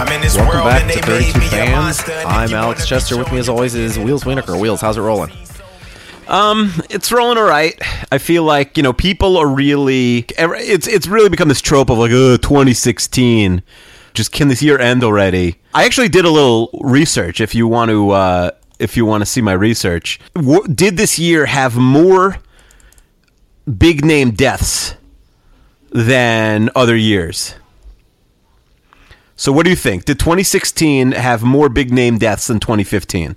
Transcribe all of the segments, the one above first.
Welcome back to 32 Fans. I'm Alex Chester. With me, as always, is Wheels Wienerker. Wheels, how's it rolling? Um, it's rolling all right. I feel like you know people are really. It's it's really become this trope of like, oh, 2016. Just can this year end already? I actually did a little research. If you want to, uh, if you want to see my research, w- did this year have more big name deaths than other years? So, what do you think? Did 2016 have more big name deaths than 2015?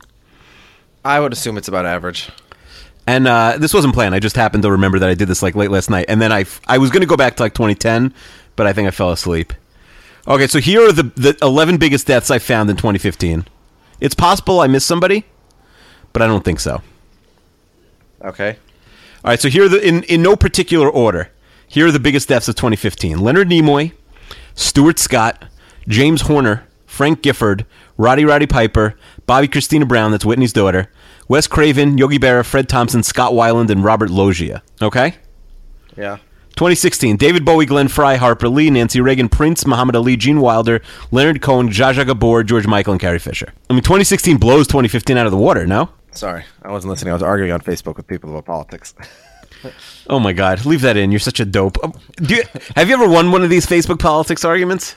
I would assume it's about average. And uh, this wasn't planned. I just happened to remember that I did this like late last night, and then I I was going to go back to like 2010, but I think I fell asleep. Okay, so here are the the 11 biggest deaths I found in 2015. It's possible I missed somebody, but I don't think so. Okay. All right, so here are the in in no particular order. Here are the biggest deaths of 2015: Leonard Nimoy, Stuart Scott, James Horner, Frank Gifford, Roddy Roddy Piper, Bobbi Kristina Brown, that's Whitney's daughter, Wes Craven, Yogi Berra, Fred Thompson, Scott Weiland, and Robert Loggia. Okay? Yeah. 2016, David Bowie, Glenn Frey, Harper Lee, Nancy Reagan, Prince, Muhammad Ali, Gene Wilder, Leonard Cohen, Zsa Zsa Gabor, George Michael, and Carrie Fisher. I mean, 2016 blows 2015 out of the water, no? Sorry, I wasn't listening. I was arguing on Facebook with people about politics. Oh my God, leave that in. You're such a dope. Um, Do you, have you ever won one of these Facebook politics arguments?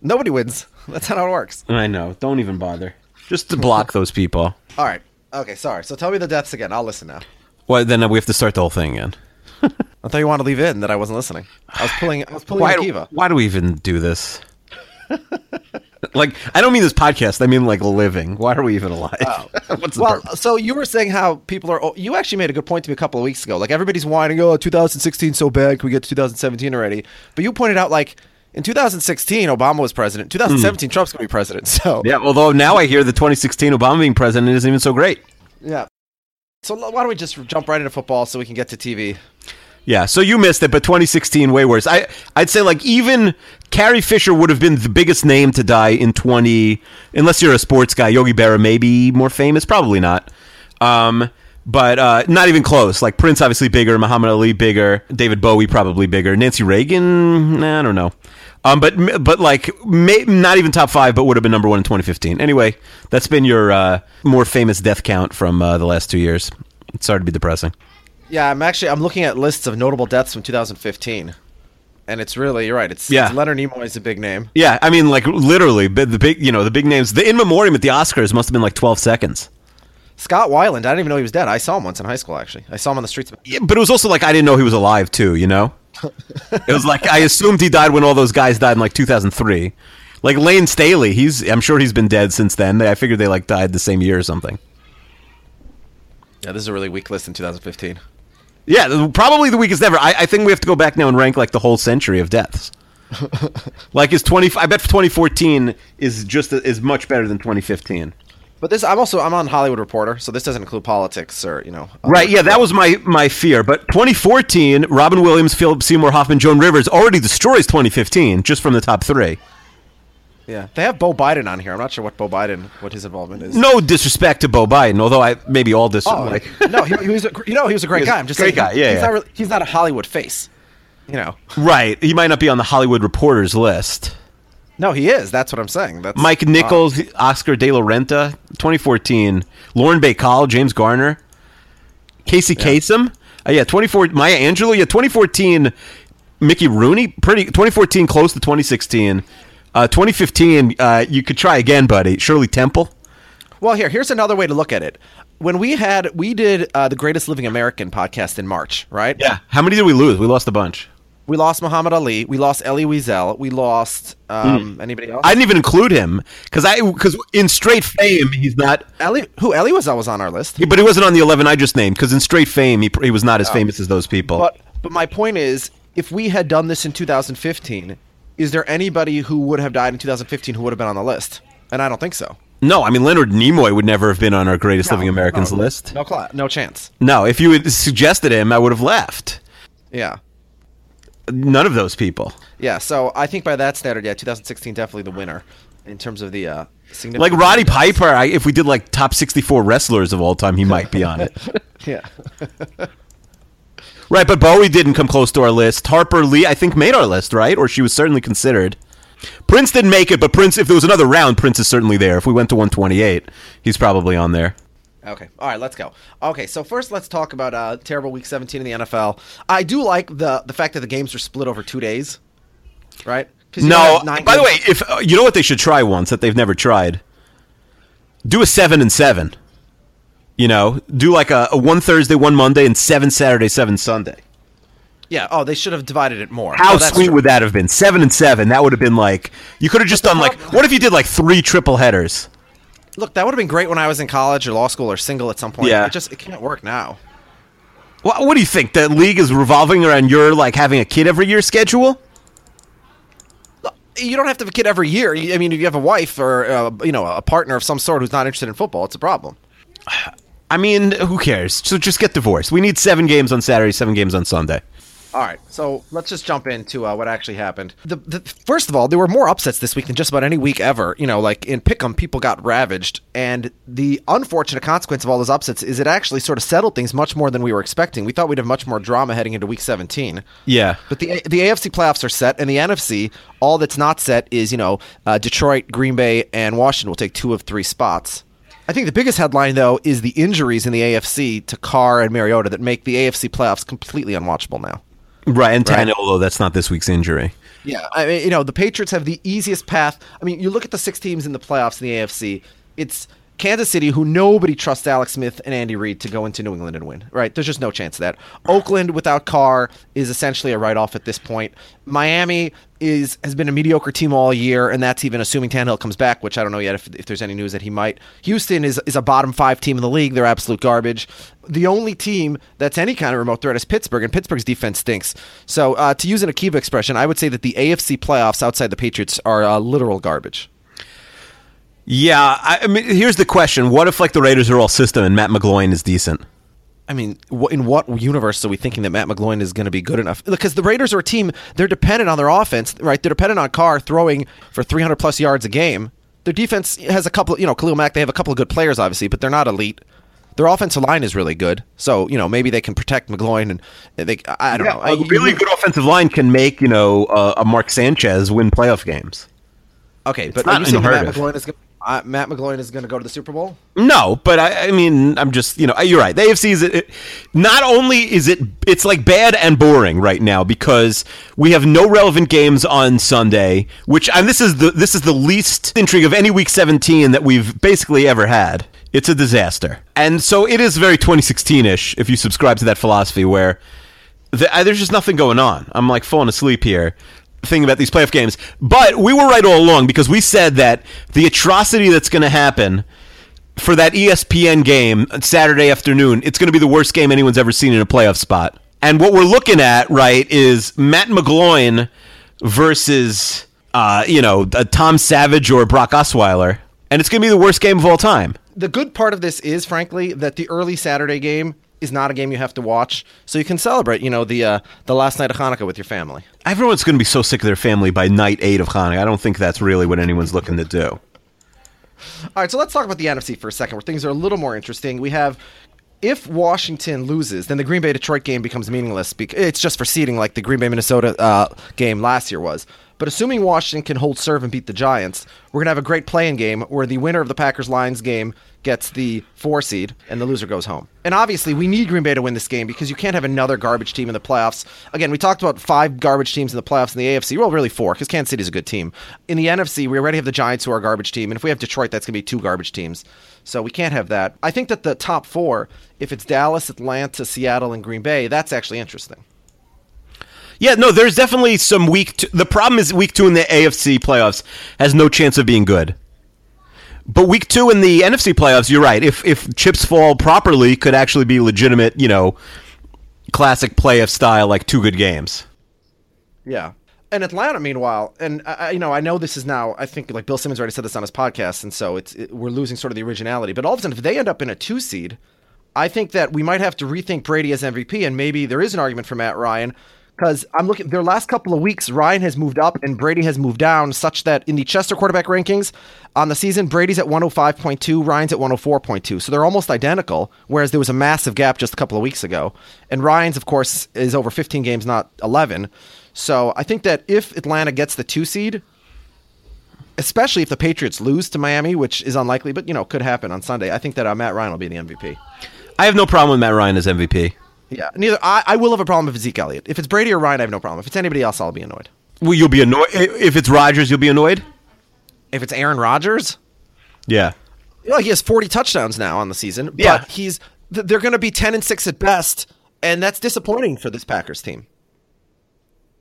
Nobody wins. That's not how it works. I know. Don't even bother. Just to block those people. All right. Okay, sorry. So tell me the deaths again. I'll listen now. Well, then we have to start the whole thing again. I thought you wanted to leave in that I wasn't listening. I was pulling. I was pulling Why, a Kiva. why do we even do this? like, I don't mean this podcast. I mean like living. Why are we even alive? Oh. What's the Well, purpose? so you were saying how people are. oh, You actually made a good point to me a couple of weeks ago. Like everybody's whining, "Oh, 2016 so bad. Can we get to 2017 already?" But you pointed out like in 2016 Obama was president. 2017 Trump's going to be president. So Yeah, although now I hear the 2016 Obama being president isn't even so great. yeah. So why don't we just jump right into football so we can get to TV? Yeah, so you missed it, but 2016 way worse. I I'd say like even Carrie Fisher would have been the biggest name to die in 20 unless you're a sports guy. Yogi Berra maybe more famous, probably not. Um but uh, not even close. Like Prince, obviously bigger. Muhammad Ali, bigger. David Bowie, probably bigger. Nancy Reagan, nah, I don't know. Um, but but like may, not even top five, but would have been number one in 2015. Anyway, that's been your uh, more famous death count from uh, the last two years. It's hard to be depressing. Yeah, I'm actually I'm looking at lists of notable deaths from 2015, and it's really you're right. It's, Yeah. it's Leonard Nimoy is a big name. Yeah, I mean, like literally, the big, you know, the big names. The in memoriam at the Oscars must have been like twelve seconds. Scott Weiland, I didn't even know he was dead. I saw him once in high school. Actually, I saw him on the streets. Of- Yeah, but it was also like I didn't know he was alive too. You know, it was like I assumed he died when all those guys died in like two thousand three. Like Layne Staley, he's I'm sure he's been dead since then. I figured they like died the same year or something. yeah, this is a really weak list in 2015. Yeah, probably the weakest ever. I, I think we have to go back now and rank like the whole century of deaths. like is twenty? I bet 2014 is just is much better than 2015. But this, I'm also I'm on Hollywood Reporter, so this doesn't include politics or you know. Right, yeah, that was my my fear. But 2014, Robin Williams, Philip Seymour Hoffman, Joan Rivers already destroys 2015 just from the top three. Yeah, they have Beau Biden on here. I'm not sure what Beau Biden, what his involvement is. No disrespect to Beau Biden, although I maybe all this. Oh, like no, he, he was a, you know he was a great was guy. I'm just great saying, guy, yeah, he's yeah. not really, he's not a Hollywood face. You know, right. He might not be on the Hollywood Reporters list. No, he is. That's what I'm saying. That's Mike Nichols, Oscar De La Renta, 2014. Lauren Bacall, James Garner, Casey Kasem. Uh, yeah, 24. Maya Angelou. Yeah, 2014. Mickey Rooney. Pretty. 2014, close to 2016. Uh, 2015. Uh, you could try again, buddy. Shirley Temple. Well, here, here's another way to look at it. When we had, we did uh, the Greatest Living American podcast in March, right? Yeah. How many did we lose? We lost a bunch. We lost Muhammad Ali. We lost Elie Wiesel. We lost um, anybody else? I didn't even include him because I because in straight fame he's not. Ellie, who Elie Wiesel was on our list. But he wasn't on the 11 I just named because in straight fame he, he was not as famous as those people. But but my point is, if we had done this in 2015, is there anybody who would have died in 2015 who would have been on the list? And I don't think so. no, I mean Leonard Nimoy would never have been on our greatest living Americans no, list. No, no chance. No, if you had suggested him, I would have left. Yeah. None of those people. Yeah, so I think by that standard, yeah, 2016 definitely the winner in terms of the uh, significant. Like Roddy Piper, I, if we did like top 64 wrestlers of all time, he might be on it. Yeah. right, but Bowie didn't come close to our list. Harper Lee, I think, made our list, right? Or she was certainly considered. Prince didn't make it, but Prince, if there was another round, Prince is certainly there. If we went to 128, he's probably on there. Okay. All right, let's go. Okay, so first let's talk about uh, terrible week 17 in the NFL. I do like the the fact that the games are split over two days, Right? No, don't have nine by the way, if uh, you know what they should try once that they've never tried, do a seven and seven. You know, do like a, a one Thursday, one Monday, and seven Saturday, seven Sunday. yeah. Oh, they should have divided it more. How Oh, sweet true. would that have been? Seven and seven. That would have been like you could have just done like. What if you did like three triple headers? Look, that would have been great when I was in college or law school or single at some point. Yeah. It just it can't work now. What, what do you think? The league is revolving around your like having a kid every year schedule? You don't have to have a kid every year. I mean, if you have a wife or uh, you know a partner of some sort who's not interested in football, it's a problem. I mean, who cares? So just get divorced. We need seven games on Saturday, seven games on Sunday. All right, so let's just jump into uh, what actually happened. The, the first of all, there were more upsets this week than just about any week ever. You know, like in Pick'em, people got ravaged, and the unfortunate consequence of all those upsets is it actually sort of settled things much more than we were expecting. We thought we'd have much more drama heading into Week 17. Yeah. But the the AFC playoffs are set, and the NFC, all that's not set is you know uh, Detroit, Green Bay, and Washington will take two of three spots. I think the biggest headline though is the injuries in the AFC to Carr and Mariota that make the AFC playoffs completely unwatchable now. Right, and Right. Although that's not this week's injury. Yeah, I mean, you know, the Patriots have the easiest path. I mean, you look at the six teams in the playoffs in the AFC. It's Kansas City, who nobody trusts Alex Smith and Andy Reid to go into New England and win. Right? There's just no chance of that. Oakland without Carr is essentially a write-off at this point. Miami is has been a mediocre team all year, and that's even assuming Tannehill comes back, which I don't know yet if, if there's any news that he might. Houston is is a bottom five team in the league. They're absolute garbage. The only team that's any kind of remote threat is Pittsburgh, and Pittsburgh's defense stinks. So, uh, to use an Akiva expression, I would say that the AFC playoffs outside the Patriots are uh, literal garbage. Yeah, I, I mean, here's the question: What if like the Raiders are all system and Matt McGloin is decent? I mean, in what universe are we thinking that Matt McGloin is going to be good enough? Because the Raiders are a team; they're dependent on their offense, right? They're dependent on Carr throwing for 300 plus yards a game. Their defense has a couple, you know, Khalil Mack. They have a couple of good players, obviously, but they're not elite. Their offensive line is really good, so you know maybe they can protect McGloin, and they. I I don't know. a really good offensive line can make you know uh, a Mark Sanchez win playoff games. Okay, but not are you saying Matt of. McGloin is gonna, uh, Matt McGloin is going to go to the Super Bowl? No, but I, I mean, I'm just you know, you're right. The AFC is it, not only is it it's like bad and boring right now because we have no relevant games on Sunday, which and this is the this is the least intrigue of any week 17 that we've basically ever had. It's a disaster, and so it is very 2016ish if you subscribe to that philosophy where the, there's just nothing going on. I'm like falling asleep here thinking about these playoff games. But we were right all along because we said that the atrocity that's going to happen for that ESPN game Saturday afternoon, it's going to be the worst game anyone's ever seen in a playoff spot. And what we're looking at, right, is Matt McGloin versus, uh, you know, uh, Tom Savage or Brock Osweiler. And it's going to be the worst game of all time. the good part of this is, frankly, that the early Saturday game is not a game you have to watch, so you can celebrate, you know, the uh, the last night of Hanukkah with your family. Everyone's going to be so sick of their family by night eight of Hanukkah. I don't think that's really what anyone's looking to do. All right, so let's talk about the NFC for a second, where things are a little more interesting. We have. If Washington loses, then the Green Bay Detroit game becomes meaningless. It's just for seeding, like the Green Bay Minnesota uh, game last year was. But assuming Washington can hold serve and beat the Giants, we're gonna have a great playing game where the winner of the Packers Lions game gets the four seed and the loser goes home. And obviously, we need Green Bay to win this game because you can't have another garbage team in the playoffs. Again, we talked about five garbage teams in the playoffs in the AFC. Well, really four because Kansas City's a good team. In the NFC, we already have the Giants who are a garbage team, and if we have Detroit, that's gonna be two garbage teams. So we can't have that. I think that the top four, if it's Dallas, Atlanta, Seattle, and Green Bay, that's actually interesting. Yeah, no, there's definitely some week. Two. The problem is week two in the AFC playoffs has no chance of being good. But week two in the NFC playoffs, you're right. If if chips fall properly, could actually be legitimate. You know, classic playoff style, like two good games. Yeah. And Atlanta, meanwhile, and I, you know, I know this is now. I think like Bill Simmons already said this on his podcast, and so it's it, we're losing sort of the originality. But all of a sudden, if they end up in a two seed, I think that we might have to rethink Brady as MVP, and maybe there is an argument for Matt Ryan because I'm looking their last couple of weeks. Ryan has moved up and Brady has moved down, such that in the Chester quarterback rankings on the season, Brady's at 105.2, Ryan's at 104.2, so they're almost identical. Whereas there was a massive gap just a couple of weeks ago, and Ryan's, of course, is over 15 games, not 11. So I think that if Atlanta gets the two seed, especially if the Patriots lose to Miami, which is unlikely, but you know could happen on Sunday, I think that uh, Matt Ryan will be the MVP. I have no problem with Matt Ryan as MVP. Yeah, neither I, I will have a problem if it's Zeke Elliott. If it's Brady or Ryan, I have no problem. If it's anybody else, I'll be annoyed. Well, you'll be annoyed if it's Rodgers. You'll be annoyed. If it's Aaron Rodgers, Yeah. know, he has 40 touchdowns now on the season, Yeah. but he's they're going to be 10 and 6 at best, and that's disappointing for this Packers team.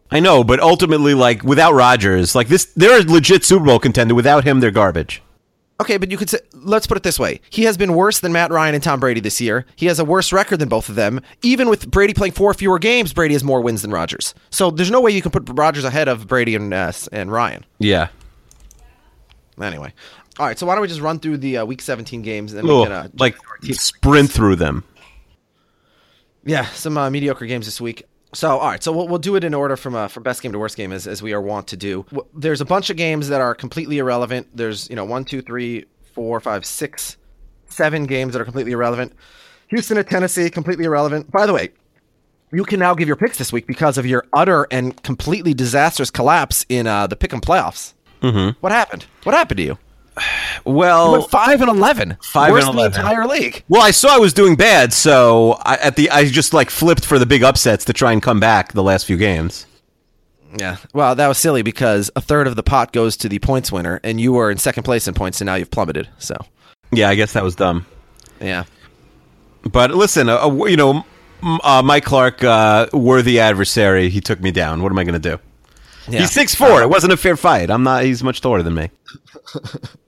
I know, but ultimately, like without Rodgers, like this, they're a legit Super Bowl contender. Without him, they're garbage. Okay, but you could say, let's put it this way. He has been worse than Matt Ryan and Tom Brady this year. He has a worse record than both of them. Even with Brady playing four fewer games, Brady has more wins than Rodgers. So there's no way you can put Rodgers ahead of Brady and uh, and Ryan. Yeah. Anyway. All right, so why don't we just run through the uh, week 17 games and then we can uh, like sprint through them. Yeah, some uh, mediocre games this week. So, all right, so we'll, we'll do it in order from uh, from best game to worst game, as, as we are wont to do. There's a bunch of games that are completely irrelevant. There's you know one, two, three, four, five, six, seven games that are completely irrelevant. Houston at Tennessee, completely irrelevant. By the way, you can now give your picks this week because of your utter and completely disastrous collapse in uh, the pick'em playoffs. Mm-hmm. What happened? What happened to you? Well, five and eleven. Five Worse and than 11. the entire league. well, I saw I was doing bad, so I, at the I just like flipped for the big upsets to try and come back the last few games. Yeah. Well, that was silly because a third of the pot goes to the points winner, and you were in second place in points, and now you've plummeted. So, Yeah, I guess that was dumb. yeah. But listen, uh, uh, you know, uh, Mike Clark, uh, worthy adversary. He took me down. What am I going to do? yeah. He's six four. it wasn't a fair fight. I'm not. He's much taller than me.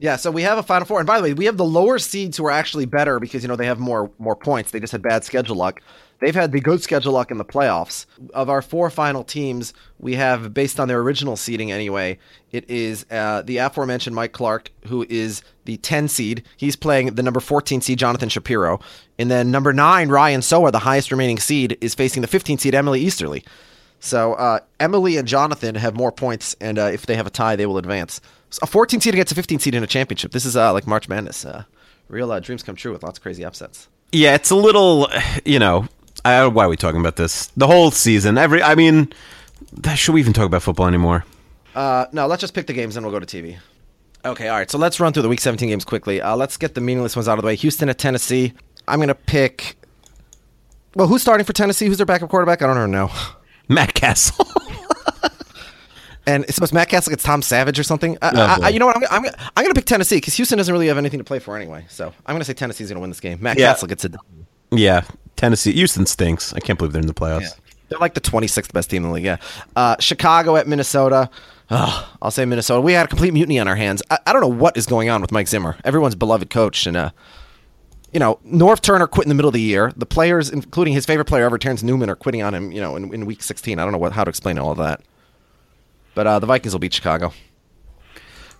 Yeah. So we have a final four, and by the way, we have the lower seeds who are actually better because you know they have more more points. They just had bad schedule luck. They've had the good schedule luck in the playoffs. Of our four final teams, we have based on their original seeding anyway. It is uh, the aforementioned Mike Clark, who is the 10 seed. He's playing the number 14 seed Jonathan Shapiro, and then number nine Ryan Soa, the highest remaining seed, is facing the 15 seed Emily Easterly. So uh, Emily and Jonathan have more points, and uh, if they have a tie, they will advance. A 14 seed against a 15 seed in a championship. This is uh, like March Madness. Uh, real uh, dreams come true with lots of crazy upsets. Yeah, it's a little. You know, I, why are we talking about this? The whole season. Every. I mean, should we even talk about football anymore? Uh, no, let's just pick the games and we'll go to TV. Okay, all right. So let's run through the Week 17 games quickly. Uh, let's get the meaningless ones out of the way. Houston at Tennessee. I'm going to pick. Well, who's starting for Tennessee? Who's their backup quarterback? I don't even know. Matt Cassel. And it's supposed Matt Cassel gets Tom Savage or something. I, Oh, I. I, you know what? I'm, I'm, I'm going to pick Tennessee because Houston doesn't really have anything to play for anyway. So I'm going to say Tennessee's going to win this game. Matt Yeah. Cassel gets it. yeah, Tennessee. Houston stinks. I can't believe they're in the playoffs. They're like the 26th best team in the league. Yeah. Uh, Chicago at Minnesota. Ugh, I'll say Minnesota. We had a complete mutiny on our hands. I, I don't know what is going on with Mike Zimmer, everyone's beloved coach, and uh, you know, Norv Turner quit in the middle of the year. The players, including his favorite player ever, Terence Newman, are quitting on him. You know, in, in week 16. I don't know what how to explain all of that. But uh, the Vikings will beat Chicago.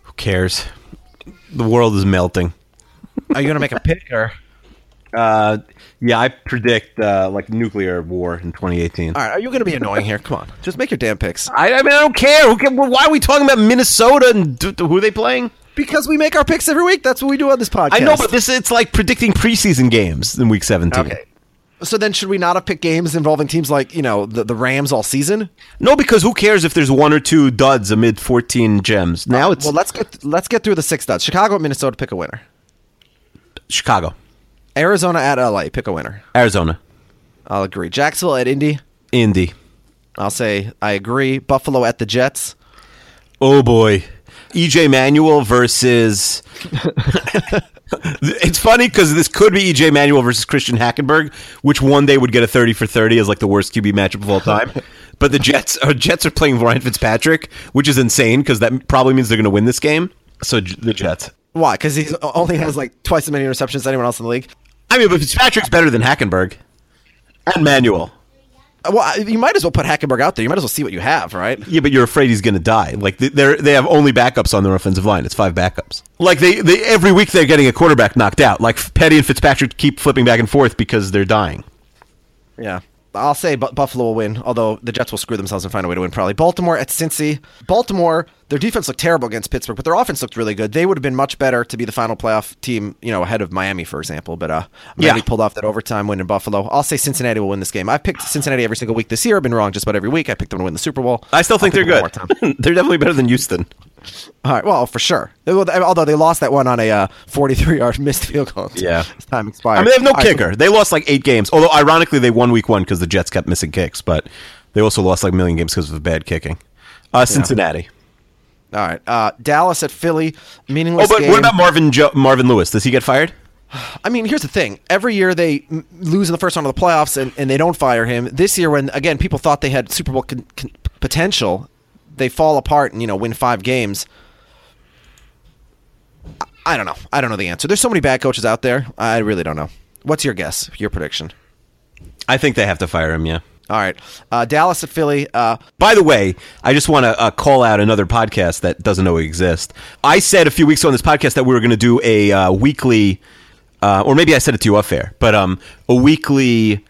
Who cares? The world is melting. Are you gonna make a pick or? Uh, yeah, I predict uh, like nuclear war in 2018. All right, are you gonna be annoying here? Come on, just make your damn picks. I, I mean, I don't care. Who ca- Why are we talking about Minnesota and d- d- who are they playing? Because we make our picks every week. That's what we do on this podcast. I know, but this it's like predicting preseason games in Week 17. Okay. So then, should we not have picked games involving teams like you know the, the Rams all season? No, because who cares if there's one or two duds amid 14 gems? Now uh, it's Well, let's get let's get through the six duds. Chicago at Minnesota, pick a winner. Chicago, Arizona at LA, pick a winner. Arizona, I'll agree. Jacksonville at Indy. Indy. I'll say I agree. Buffalo at the Jets. Oh boy. EJ Manuel versus. it's funny because this could be EJ Manuel versus Christian Hackenberg, which one day would get a 30 for 30 as like the worst QB matchup of all time. but the Jets, are Jets are playing Ryan Fitzpatrick, which is insane because that probably means they're going to win this game. So J- the Jets. Why? Because he only has like twice as many interceptions as anyone else in the league. I mean, but Fitzpatrick's better than Hackenberg and Manuel. Well, you might as well put Hackenberg out there. You might as well see what you have, right? Yeah, but you're afraid he's going to die. Like they they have only backups on their offensive line. It's five backups. Like they, they every week they're getting a quarterback knocked out. Like Petty and Fitzpatrick keep flipping back and forth because they're dying. Yeah. I'll say Bu- Buffalo will win, although the Jets will screw themselves and find a way to win probably. Baltimore at Cincy. Baltimore, their defense looked terrible against Pittsburgh, but their offense looked really good. They would have been much better to be the final playoff team, you know, ahead of Miami, for example. But uh, Miami Yeah. pulled off that overtime win in Buffalo. I'll say Cincinnati will win this game. I've picked Cincinnati every single week this year. I've been wrong just about every week. I picked them to win the Super Bowl. I still think they're good. one more time. they're definitely better than Houston. All right, well, for sure. Although they lost that one on a uh, 43-yard missed field goal. Yeah. Time expired. I mean, they have no All right, kicker. They lost like eight games. Although ironically, they won week one because the Jets kept missing kicks. But they also lost like a million games because of bad kicking. Uh, Cincinnati. All right, uh, Dallas at Philly, Meaningless. Oh, but game. what about Marvin jo- Marvin Lewis? Does he get fired? I mean, here's the thing. Every year they lose in the first round of the playoffs and, and they don't fire him. This year, when, again, people thought they had Super Bowl con- con- potential, they fall apart and, you know, win five games. I, I don't know. I don't know the answer. There's so many bad coaches out there. I really don't know. What's your guess, your prediction? I think they have to fire him. Yeah. All right. Uh, Dallas at Philly. Uh, By the way, I just want to uh, call out another podcast that doesn't know we exist. I said a few weeks ago on this podcast that we were going to do a uh, weekly, uh, or maybe I said it to you off air, but um, a weekly,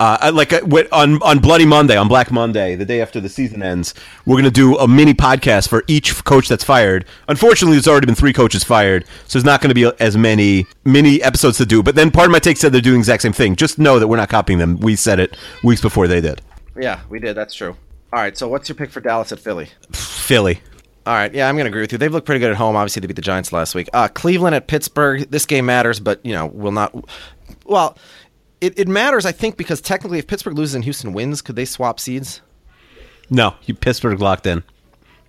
uh, like wh- on on Bloody Monday, on Black Monday, the day after the season ends, we're going to do a mini podcast for each coach that's fired. Unfortunately, there's already been three coaches fired, so there's not going to be as many mini episodes to do. But then Pardon My Take said they're doing the exact same thing. Just know that we're not copying them. We said it weeks before they did. yeah, we did. That's true. All right. So what's your pick for Dallas at Philly? Philly. All right, yeah, I'm going to agree with you. They've looked pretty good at home. Obviously, they beat the Giants last week. Uh, Cleveland at Pittsburgh. This game matters, but you know, will not. Well, it, it matters, I think, because technically, if Pittsburgh loses and Houston wins, could they swap seeds? No, you Pittsburgh locked in.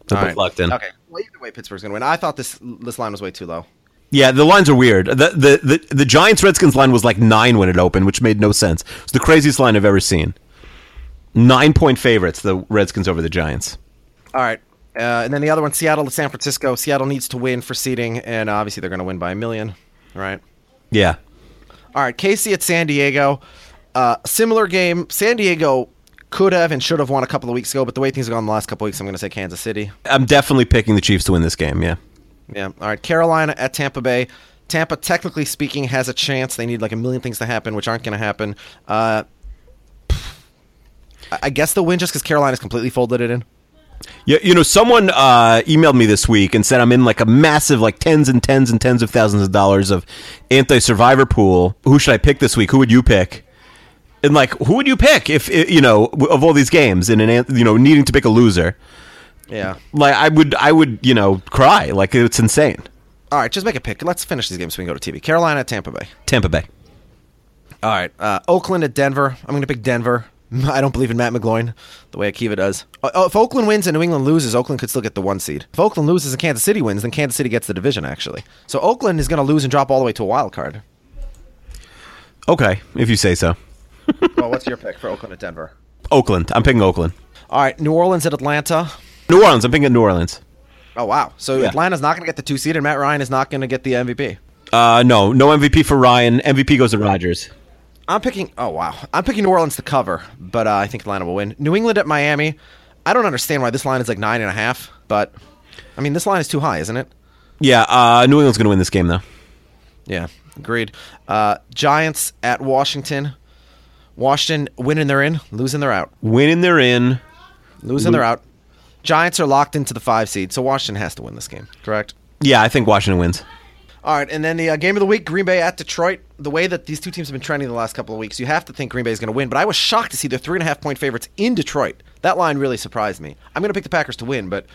They're both right. locked in. Okay. Well, either way, Pittsburgh's going to win. I thought this this line was way too low. Yeah, the lines are weird. The, the the the Giants Redskins line was like nine when it opened, which made no sense. It's the craziest line I've ever seen. Nine point favorites, the Redskins over the Giants. All right. Uh, and then the other one, Seattle to San Francisco. Seattle needs to win for seeding, and obviously they're going to win by a million, right? Yeah. All right, Casey at San Diego. Uh, similar game. San Diego could have and should have won a couple of weeks ago, but the way things have gone the last couple of weeks, I'm going to say Kansas City. I'm definitely picking the Chiefs to win this game, yeah. Yeah. All right. Carolina at Tampa Bay. Tampa, technically speaking, has a chance. They need like a million things to happen, which aren't going to happen. Uh, I- guess they'll win just because Carolina's completely folded it in. Yeah, you know, someone uh, emailed me this week and said I'm in like a massive, like tens and tens and tens of thousands of dollars of anti-survivor pool. Who should I pick this week? Who would you pick? And like, who would you pick if you know of all these games in an you know needing to pick a loser? Yeah. Like, I would, I would, you know, cry. Like it's insane. All right. Just make a pick. Let's finish these games so we can go to TV. Carolina Tampa Bay. Tampa Bay. All right. Uh, Oakland at Denver. I'm going to pick Denver. I don't believe in Matt McGloin the way Akiva does. Uh, oh, if Oakland wins and New England loses, Oakland could still get the one seed. If Oakland loses and Kansas City wins, then Kansas City gets the division, actually. So Oakland is going to lose and drop all the way to a wild card. Okay, if you say so. well, what's your pick for Oakland at Denver? Oakland. I'm picking Oakland. All right. New Orleans at Atlanta. New Orleans. I'm picking New Orleans. Oh, wow. So Yeah. Atlanta's not going to get the two seed, and Matt Ryan is not going to get the MVP. Uh, no, no MVP for Ryan. MVP goes to Rodgers. I'm picking. Oh wow, I'm picking New Orleans to cover, but uh, I think Atlanta will win. New England at Miami. I don't understand why this line is like nine and a half, but I mean this line is too high, isn't it? Yeah, uh, New England's going to win this game though. Yeah, agreed. Uh, Giants at Washington. Washington winning they're in, losing they're out. Winning, they're in. Losing they're out. Giants are locked into the five seed, so Washington has to win this game. Correct. Yeah, I think Washington wins. All right, and then the uh, game of the week: Green Bay at Detroit. The way that these two teams have been trending the last couple of weeks, you have to think Green Bay is going to win. But I was shocked to see they're three and a half point favorites in Detroit. That line really surprised me. I'm going to pick the Packers to win, but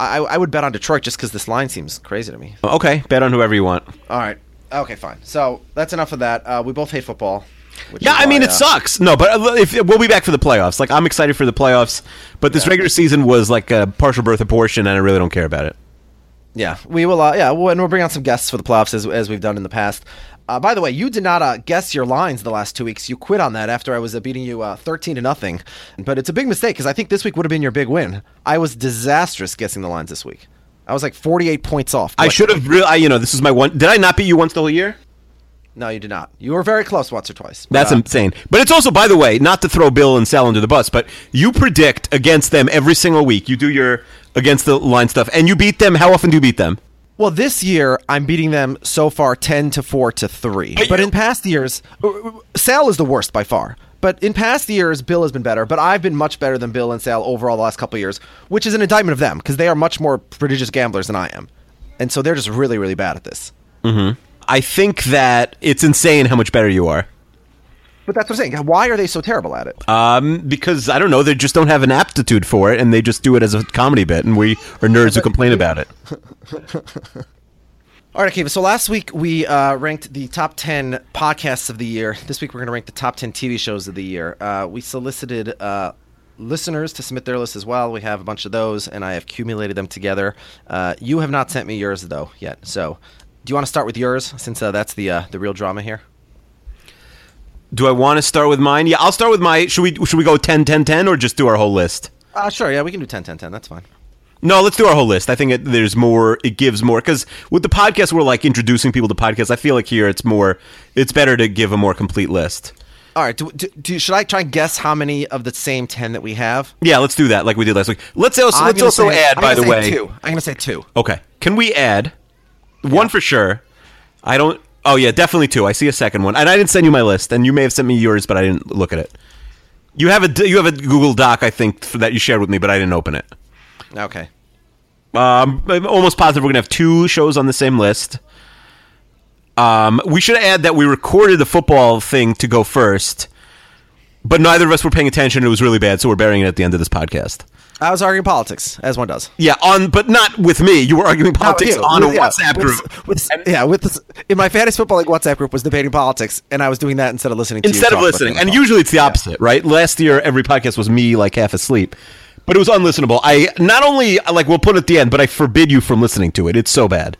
I, I would bet on Detroit just because this line seems crazy to me. Okay, bet on whoever you want. All right, okay, fine. So that's enough of that. Uh, we both hate football. Yeah, I mean why, it uh, sucks. No, but uh, if we'll be back for the playoffs. Like I'm excited for the playoffs, but this Yeah. regular season was like a partial birth abortion, and I really don't care about it. Yeah, we will. Uh, yeah, we'll, and we'll bring on some guests for the playoffs as, as we've done in the past. Uh, by the way, you did not uh, guess your lines the last two weeks. You quit on that after I was uh, beating you uh, thirteen to nothing. But it's a big mistake because I think this week would have been your big win. I was disastrous guessing the lines this week. I was like forty-eight points off. I should have really. I, you know, this is my one. Did I not beat you once the whole year? No, you did not. You were very close once or twice. That's uh, insane. But it's also, by the way, not to throw Bill and Sal under the bus, but you predict against them every single week. You do your against the line stuff, and you beat them. How often do you beat them? Well, this year I'm beating them so far ten to four to three. But in past years, uh, Sal is the worst by far. But in past years, Bill has been better. But I've been much better than Bill and Sal overall the last couple of years, which is an indictment of them because they are much more prodigious gamblers than I am, and so they're just really, really bad at this. I think that it's insane how much better you are. But that's what I'm saying. Why are they so terrible at it? Um, because I don't know, they just don't have an aptitude for it, and they just do it as a comedy bit, and we are nerds who complain about it. All right, Akiva. So last week we uh, ranked the top 10 podcasts of the year. This week we're going to rank the top 10 TV shows of the year. Uh, we solicited uh, listeners to submit their list as well. We have a bunch of those, and I have accumulated them together. Uh, you have not sent me yours, though, yet. So do you want to start with yours, since uh, that's the, uh, the real drama here? Do I want to start with mine? Yeah, I'll start with my. Should we should we go 10, 10, 10, or just do our whole list? Uh, sure, yeah, we can do 10, 10, 10. That's fine. No, let's do our whole list. I think it, there's more. It gives more because with the podcast, we're like introducing people to podcasts. I feel like here it's more. It's better to give a more complete list. All right, do, do, do, should I try and guess how many of the same 10 that we have? Yeah, let's do that like we did last week. Let's also I'm let's also say- add. I'm By the say way, two. I'm going to say two. okay. Can we add one for sure? I don't. Oh yeah, definitely two. I see a second one, and I didn't send you my list, and you may have sent me yours, but I didn't look at it. You have a you have a Google Doc, I think, for, that you shared with me, but I didn't open it. Okay. Um, I'm almost positive we're gonna have two shows on the same list. Um, we should add that we recorded the football thing to go first, but neither of us were paying attention. It was really bad, so we're burying it at the end of this podcast. I was arguing politics, as one does. Yeah, on but not with me. You were arguing with politics you. on a yeah, WhatsApp with- group. with- yeah, with this, in my fantasy football league WhatsApp group was debating politics, and I was doing that instead of listening to you instead of listening. And usually it's the opposite, right? Last year, every podcast was me like half asleep, but it was unlistenable. I not only like we'll put it at the end, but I forbid you from listening to it. It's so bad.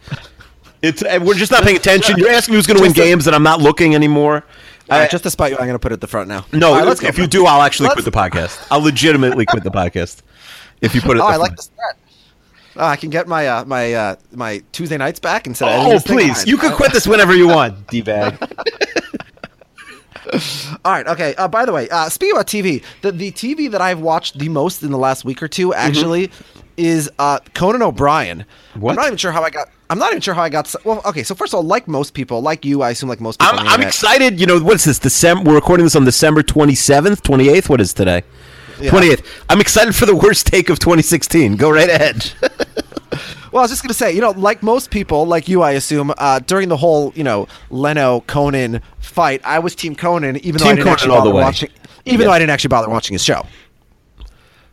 It's we're just not paying attention. You're asking who's going to win games, and I'm not looking anymore. I- right, just to spite you, I'm going to put it at the front now. no, right, let's go. if you do, I'll actually Let's- quit the podcast. I'll legitimately quit the podcast if you put it. Oh, I like the start. Oh, I can get my uh, my uh, my Tuesday nights back instead of Oh, this please! You can quit this whenever you want, d bag. All right, okay. Uh, by the way, uh, speaking about TV, the the TV that I've watched the most in the last week or two actually is uh, Conan O'Brien. What? I'm not even sure how I got. I'm not even sure how I got. Well, okay. So first of all, like most people, like you, I assume like most people. I'm, I'm excited. You know, what's this? December. We're recording this on December 27th, 28th. What is today? 28th. I'm excited for the worst take of 2016. Go right ahead. Well, I was just gonna say, you know, like most people, like you, I assume, uh, during the whole, you know, Leno Conan fight, I was Team Conan, even though I didn't Conan actually bother watching, even Yeah. though I didn't actually bother watching his show.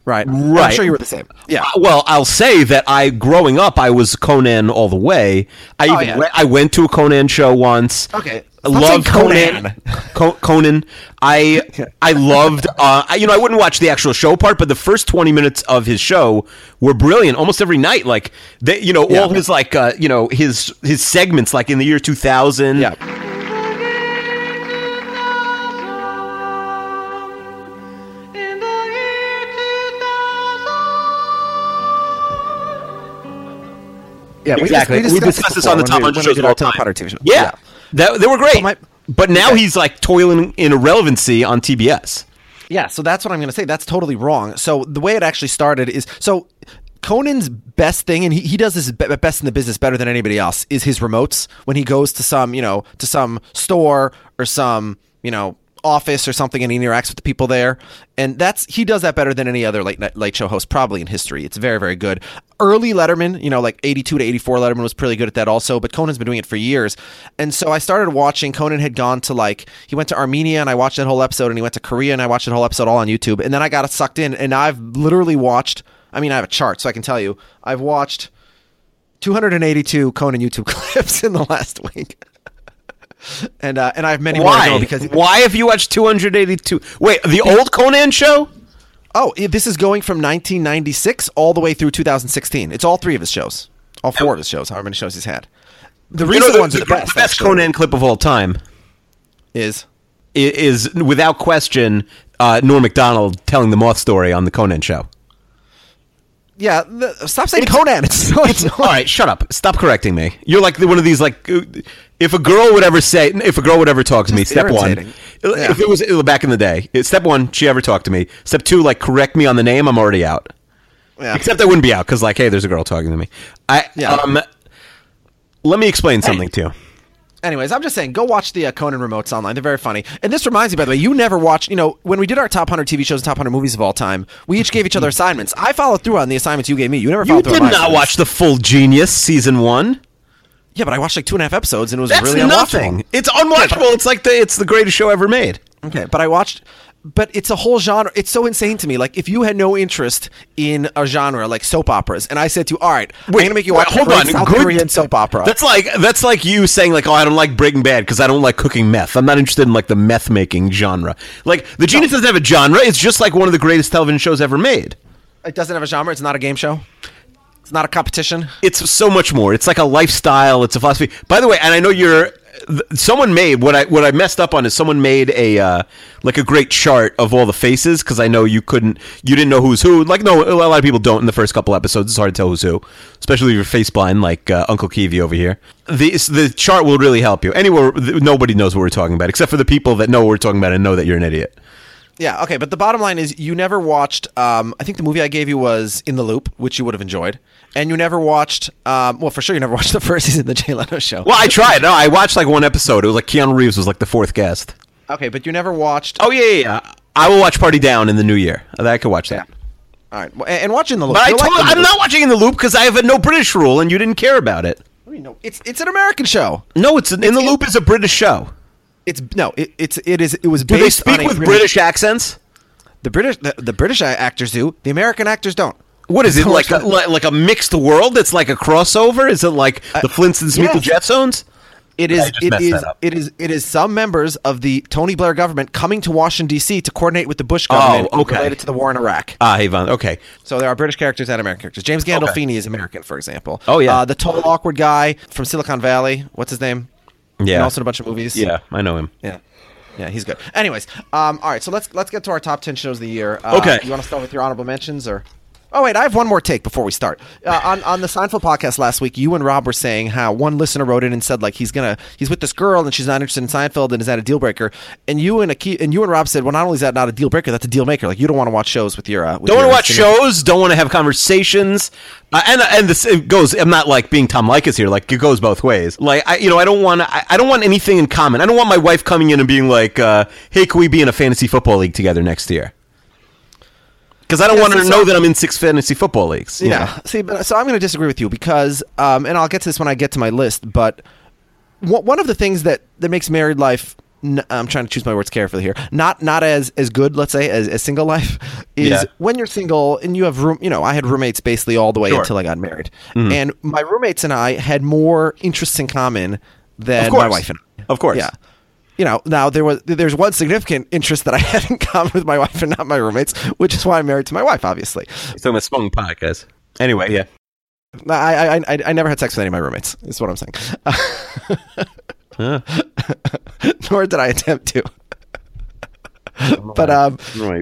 Right. right. I'm sure you were the same. Yeah. Uh, well, I'll say that I, growing up, I was Conan all the way. I Oh, even yeah. went, I went to a Conan show once. Okay. I Stop loved Conan. Conan. Co- Conan. I I loved. Uh, I, you know, I wouldn't watch the actual show part, but the first twenty minutes of his show were brilliant. Almost every night, like they, you know, Yeah. all his like, uh, you know, his his segments, like in the year two thousand. Yeah. Yeah, we exactly. Just, We discussed this on the top when 100 we- when we shows did of our all top time. 100 TV show. Yeah, That, they were great. So my- but now Okay. he's like toiling in irrelevancy on TBS. Yeah, so that's what I'm going to say. That's totally wrong. So the way it actually started is so Conan's best thing, and he, he does his best in the business better than anybody else, is his remotes. When he goes to some, you know, to some store or some, you know, office or something, and he interacts with the people there. And that's he does that better than any other late night late show host probably in history. It's very very good. Early Letterman, you know, like eighty two to eighty four, Letterman was pretty good at that also. But Conan's been doing it for years, and so I started watching. Conan had gone to like he went to Armenia, and I watched that whole episode, and he went to Korea, and I watched that whole episode all on YouTube, and then I got sucked in, and I've literally watched. I mean, I have a chart, so I can tell you, I've watched 282 Conan YouTube clips in the last week. And uh, and I have many more to Why? go because Why have you watched 282? Wait, the old Conan show? oh, this is going from 1996 all the way through 2016. It's all three of his shows, all four of his shows, however many shows he's had. The You recent know, the, ones are the best. best actually, Conan clip of all time is i- is, without question, uh, Norm Macdonald telling the moth story on the Conan show. Yeah. The, stop saying Conan. It's so annoying. All right, shut up. Stop correcting me. You're like one of these like uh, if a girl would ever say if a girl would ever talk to me, Just step one. Yeah. If it was uh, back in the day, step one, she ever talked to me. Step two, like correct me on the name, I'm already out. Yeah. Except I wouldn't be out because like, hey, there's a girl talking to me. I Yeah. um, let me explain something to you. Anyways, I'm just saying, go watch the uh, Conan remotes online. They're very funny. And this reminds me, by the way, you never watched. You know, when we did our top 100 TV shows and top 100 movies of all time, we each gave each other assignments. I followed through on the assignments you gave me. You never You followed through. did not assignments. watch the full Genius season one. Yeah, but I watched like two and a half episodes, and it was That's really nothing. unwatchable. It's unwatchable. It's like the it's the greatest show ever made. Okay, but I watched. But it's a whole genre. It's so insane to me. Like, if you had no interest in a genre like soap operas, and I said to you, "All right, I'm going to make you watch hold on, South good- Korean soap opera." That's like that's like you saying like, oh, I don't like Breaking Bad because I don't like cooking meth. I'm not interested in like the meth making genre. Like the Genius doesn't have a genre. It's just like one of the greatest television shows ever made. it doesn't have a genre. It's not a game show. It's not a competition. It's so much more. It's like a lifestyle. It's a philosophy. By the way, and I know you're. Someone made what I what I messed up on is someone made a uh, like a great chart of all the faces because I know you couldn't you didn't know who's who. Like no a lot of people don't in the first couple episodes. It's hard to tell who's who especially if you're face blind like uh, Uncle Kiwi over here. The the chart will really help you. Anywhere nobody knows what we're talking about except for the people that know what we're talking about and know that you're an idiot Yeah, okay, but the bottom line is you never watched. Um, I think the movie I gave you was In the Loop, which you would have enjoyed, and you never watched. Um, well, for sure, you never watched the first season of the Jay Leno show. well I tried no I watched like one episode it was like Keanu Reeves was like the fourth guest Okay, but you never watched. oh yeah yeah, yeah. I will watch Party Down in the new year I could watch that. all right, well, and watching the Loop. But I like told, the I'm Loop. not watching in the loop because I have a no British rule, and you didn't care about it. What do you know? It's it's an American show. No, it's in the loop is a British show. It's no, it, it's it is it was Do based they speak on a with British accents? The British the, the British actors do. The American actors don't. What is it like? A, like, like a mixed world? It's like a crossover. Is it like the Flintstones meet the yes. Jetsones? It I is just it messed is that up. it is it is some members of the Tony Blair government coming to Washington D.C. to coordinate with the Bush government Oh, okay. related to the war in Iraq. Ah, Avon. Okay. So there are British characters and American characters. James Gandolfini is American, for example. Oh, yeah. uh, the tall awkward guy from Silicon Valley. What's his name? Yeah. And also in a bunch of movies. Yeah, I know him. yeah, yeah. He's good. Anyways, um, all right. So let's let's get to our top ten shows of the year. Uh, Okay. You want to start with your honorable mentions or? Oh wait, I have one more take before we start. Uh, on on the Seinfeld podcast last week, you and Rob were saying how one listener wrote in and said like he's gonna he's with this girl and she's not interested in Seinfeld and is that a deal breaker? And you and Aki- and you and Rob said, well, not only is that not a deal breaker, that's a deal maker. Like you don't want to watch shows with your uh, with Don't want to watch shows. Don't want to have conversations. Uh, and and this it goes. I'm not like being Tom Likas here. Like it goes both ways. Like I, you know, I don't want. I, I don't want anything in common. I don't want my wife coming in and being like, uh, "Hey, can we be in a fantasy football league together next year?" Because I don't Yeah, want her to know that I'm in six fantasy football leagues. you Yeah. know? See, but so I'm going to disagree with you because, um, and I'll get to this when I get to my list. But one one of the things that that makes married life, n- I'm trying to choose my words carefully here, not not as as good, let's say, as, as single life, is Yeah. when you're single and you have room. You know, I had roommates basically all the way Sure. until I got married, Mm-hmm. and my roommates and I had more interests in common than my wife and I. Of course. Yeah. You know, now there was there's one significant interest that I had in common with my wife and not my roommates, which is why I'm married to my wife, obviously. It's on the Spong podcast. Anyway, yeah. I, I, I, I never had sex with any of my roommates. Is what I'm saying. Nor did I attempt to. but um,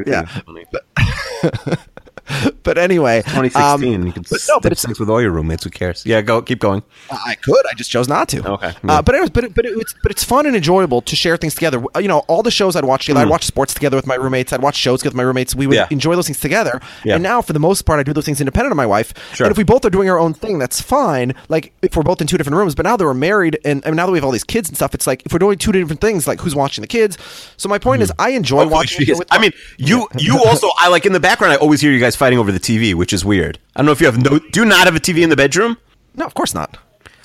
yeah. but anyway, um, 2016. you could but no, but it's sex with all your roommates. Who cares? Yeah, go. Keep going. I could. I just chose not to. Okay. Yeah. Uh, but anyways, but it, but it's but it's fun and enjoyable to share things together. Uh, You know, all the shows I'd watch together. I'd watch sports together with my roommates. I'd watch shows with my roommates. We would Mm. Yeah. enjoy those things together. Yeah. And now, for the most part, I do those things independent of my wife. Sure. And if we both are doing our own thing, that's fine. Like if we're both in two different rooms. But now that we're married, and, and now that we have all these kids and stuff, it's like if we're doing two different things, like who's watching the kids. So my point is, I enjoy watching. she a show is. with I mean, you you also I like in the background. I always hear you guys fighting over the TV, which is weird. I don't know if you have no. Do you not have a TV in the bedroom? no, of course not.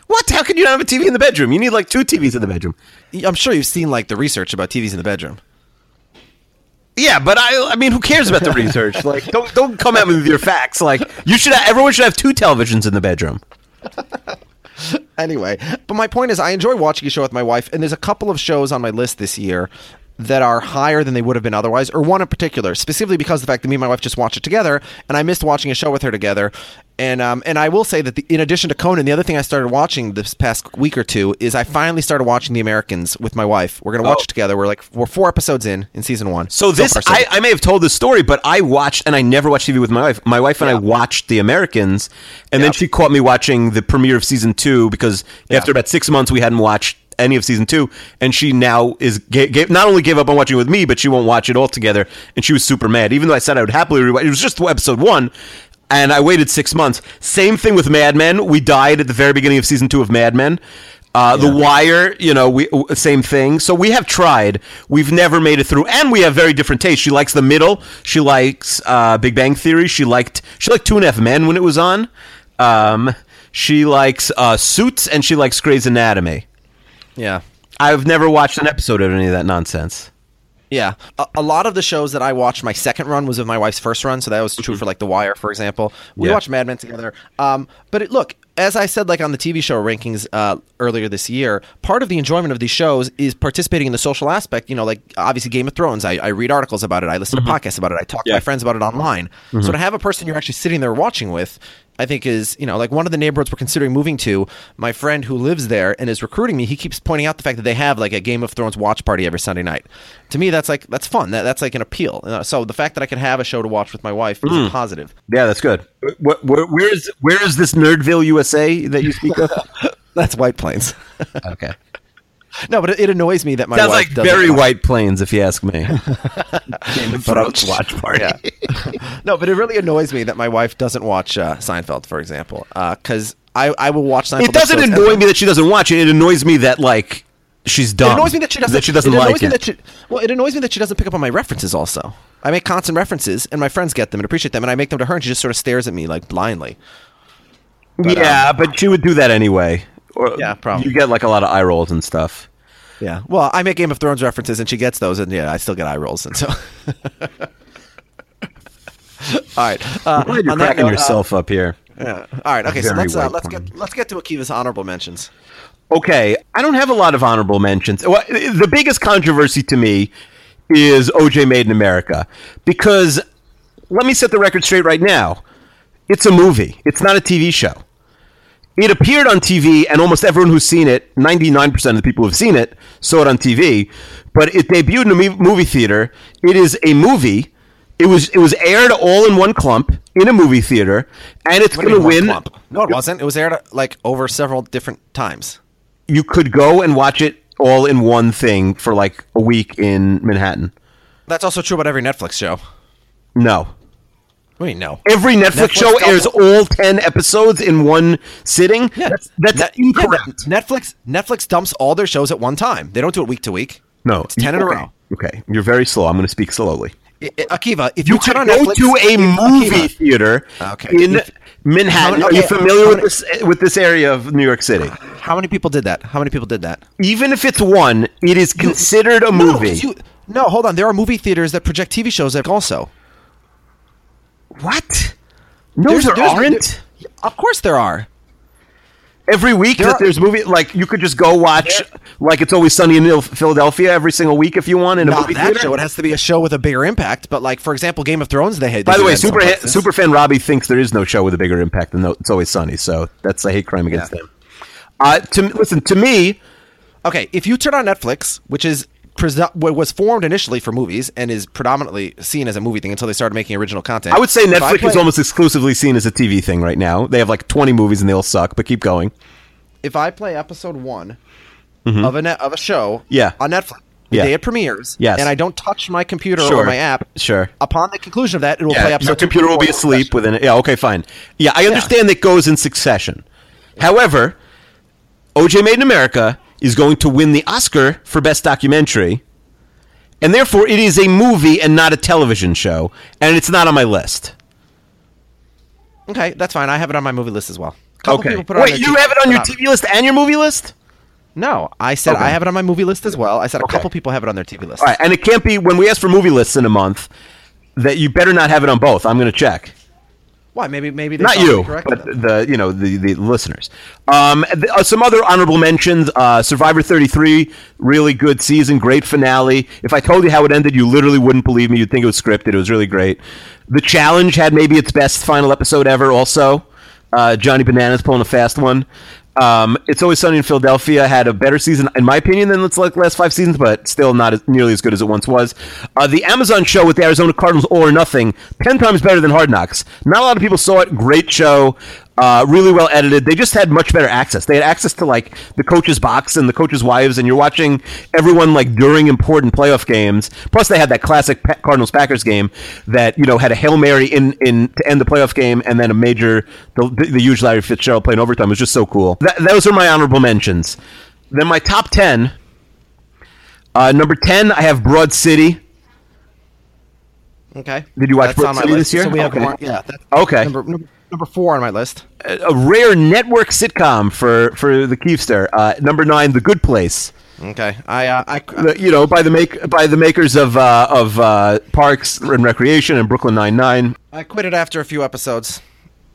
What? How can you not have a TV in the bedroom? You need like two TVs in the bedroom. I'm sure you've seen like the research about TVs in the bedroom. Yeah, but I I mean, who cares about the research? Like, don't don't come at me with your facts. Like, you should everyone should have two televisions in the bedroom. anyway, but my point is, I enjoy watching a show with my wife, and there's a couple of shows on my list this year that are higher than they would have been otherwise, or one in particular, specifically because of the fact that me and my wife just watched it together, and I missed watching a show with her together. And um, and I will say that the, in addition to Conan, the other thing I started watching this past week or two is I finally started watching The Americans with my wife. We're gonna watch Oh. it together. We're like we're four episodes in in season one. So this, far, so I. I may have told this story, but I watched, and I never watched TV with my wife. My wife and I watched The Americans, and then she caught me watching the premiere of season two because after about six months we hadn't watched any of season two, and she now is not only gave up on watching it with me, but she won't watch it altogether, and she was super mad. Even though I said I would happily rewatch, it was just episode one. And I waited six months. Same thing with Mad Men. We died at the very beginning of season two of Mad Men. Uh, The Wire, you know, we same thing. So we have tried. We've never made it through, and we have very different tastes. She likes the middle. She likes uh, Big Bang Theory. She liked she liked Two and a Half Men when it was on. Um, she likes uh, Suits, and she likes Grey's Anatomy. Yeah. I've never watched an episode of any of that nonsense. Yeah, a, a lot of the shows that I watched, my second run was with my wife's first run, so that was true for like The Wire, for example. We Yeah. watched Mad Men together. Um, but it, look, as I said, like on the TV show rankings uh, earlier this year, part of the enjoyment of these shows is participating in the social aspect. You know, like obviously Game of Thrones. I, I read articles about it. I listen to podcasts about it. I talk to my friends about it online. So to have a person you're actually sitting there watching with. I think is you know like one of the neighborhoods we're considering moving to. My friend who lives there and is recruiting me, he keeps pointing out the fact that they have like a Game of Thrones watch party every Sunday night. To me, that's like that's fun. That, that's like an appeal. Uh, so the fact that I can have a show to watch with my wife is a positive. Yeah, that's good. Wh- wh- where is where is this Nerdville, USA that you speak of? That's White Plains. okay, no, but it, it annoys me that my sounds wife like doesn't very watch- White Plains, if you ask me. Game of Thrones watch party. Yeah. no, but it really annoys me that my wife doesn't watch uh, Seinfeld, for example, because I I will watch Seinfeld. It doesn't annoy and- me that she doesn't watch it. It annoys me that like she's dumb. It annoys me that she doesn't. That she doesn't it like me it. That she, well, it annoys me that she doesn't pick up on my references. Also, I make constant references, and my friends get them and appreciate them, and I make them to her, and she just sort of stares at me like blindly. yeah, but she would do that anyway. Or Yeah, probably. You get like a lot of eye rolls and stuff. Yeah. Well, I make Game of Thrones references, and she gets those, and yeah, I still get eye rolls, and so. All right. Uh, Why you're on that cracking note, uh, yourself up here. yeah. All right. Okay. So let's uh, let's get let's get to Akiva's honorable mentions. Okay, I don't have a lot of honorable mentions. Well, the biggest controversy to me is OJ Made in America because let me set the record straight right now. It's a movie. It's not a TV show. It appeared on TV, and almost everyone who's seen it, 99% of the people who've seen it, saw it on TV. But it debuted in a movie theater. It is a movie. It was it was aired all in one clump in a movie theater, and it's going to win. clump? No, it wasn't. It was aired like over several different times. you could go and watch it all in one thing for like a week in Manhattan. That's also true about every Netflix show. No. You know? Every Netflix, Netflix show double- airs all 10 episodes in one sitting. That's, that's Net- incorrect. but Netflix Netflix dumps all their shows at one time. They don't do it week to week. no. it's ten in a row. Okay. You're very slow. I'm going to speak slowly. I- I- Akiva, if you, You turn on go Netflix, to a movie Akiva, theater Okay. in If- Manhattan. How Are you familiar how with this with this area of New York City? How many people did that? How many people did that? Even if it's one, it is considered a No, you- no, hold on. There are movie theaters that project TV shows also. What? No, There's- there there's- aren't. there- of course there are. Every week There that there's movie like you could just go watch like it's always sunny in Philadelphia every single week if you want in a Not movie that theater. show. It has to be a show with a bigger impact. But like for example, Game of Thrones, they had. By the way, that in some super places. super fan Robbie thinks there is no show with a bigger impact than that It's Always Sunny, so that's a hate crime against Yeah. them. Uh, to listen to me, Okay, if you turn on Netflix, which is was formed initially for movies and is predominantly seen as a movie thing until they started making original content. I would say Netflix is almost exclusively seen as a TV thing right now. They have like 20 movies and they all suck, but keep going. if I play episode one of a net, of a show, Mm-hmm. Yeah. on Netflix, the Yeah. day it premieres, Yes. and I don't touch my computer Sure. or my app, Sure. Upon the conclusion of that, it will Yeah, play episode. your computer will be asleep session. within. It. Yeah, okay, fine. Yeah, I understand that goes in succession. However, OJ Made in America is going to win the Oscar for Best Documentary, and therefore it is a movie and not a television show, and it's not on my list. Okay, that's fine. I have it on my movie list as well. Couple Okay. people put it on Wait, you TV have it on your TV list and your movie list? No, I said Okay. I have it on my movie list as well. I said a Okay. couple people have it on their TV list. All right, and it can't be when we ask for movie lists in a month that you better not have it on both. I'm going to check. Why? Maybe maybe not you, but then. the you know the the listeners. Um, th- uh, some other honorable mentions: uh, Survivor 33, really good season, great finale. If I told you how it ended, you literally wouldn't believe me. You'd think it was scripted. It was really great. The Challenge had maybe its best final episode ever. Also, uh, Johnny Bananas pulling a fast one. Um, it's always sunny in Philadelphia had a better season, in my opinion, than its like last five seasons, but still not as, nearly as good as it once was. Uh, the Amazon show with the Arizona Cardinals, All or Nothing, ten times better than Hard Knocks. Not a lot of people saw it. Great show, uh, really well edited. They just had much better access. They had access to like the coaches' box and the coaches' wives, and you're watching everyone like during important playoff games. Plus, they had that classic Cardinals Packers game that you know had a hail mary in in to end the playoff game, and then a major the, the, huge Larry Fitzgerald playing overtime It was just so cool. That, those are my honorable mentions. Then my top ten. Uh, number ten, I have Broad City. Okay. Did you watch That's Broad City list. this year? So we have Okay. one. Yeah. That's Okay. Number, number, number four on my list. a, a rare network sitcom for for the Keefster. Uh, number nine, The Good Place. Okay. I uh, I you know, by the make by the makers of uh, of uh, Parks and Recreation and Brooklyn Nine Nine. I quit it after a few episodes.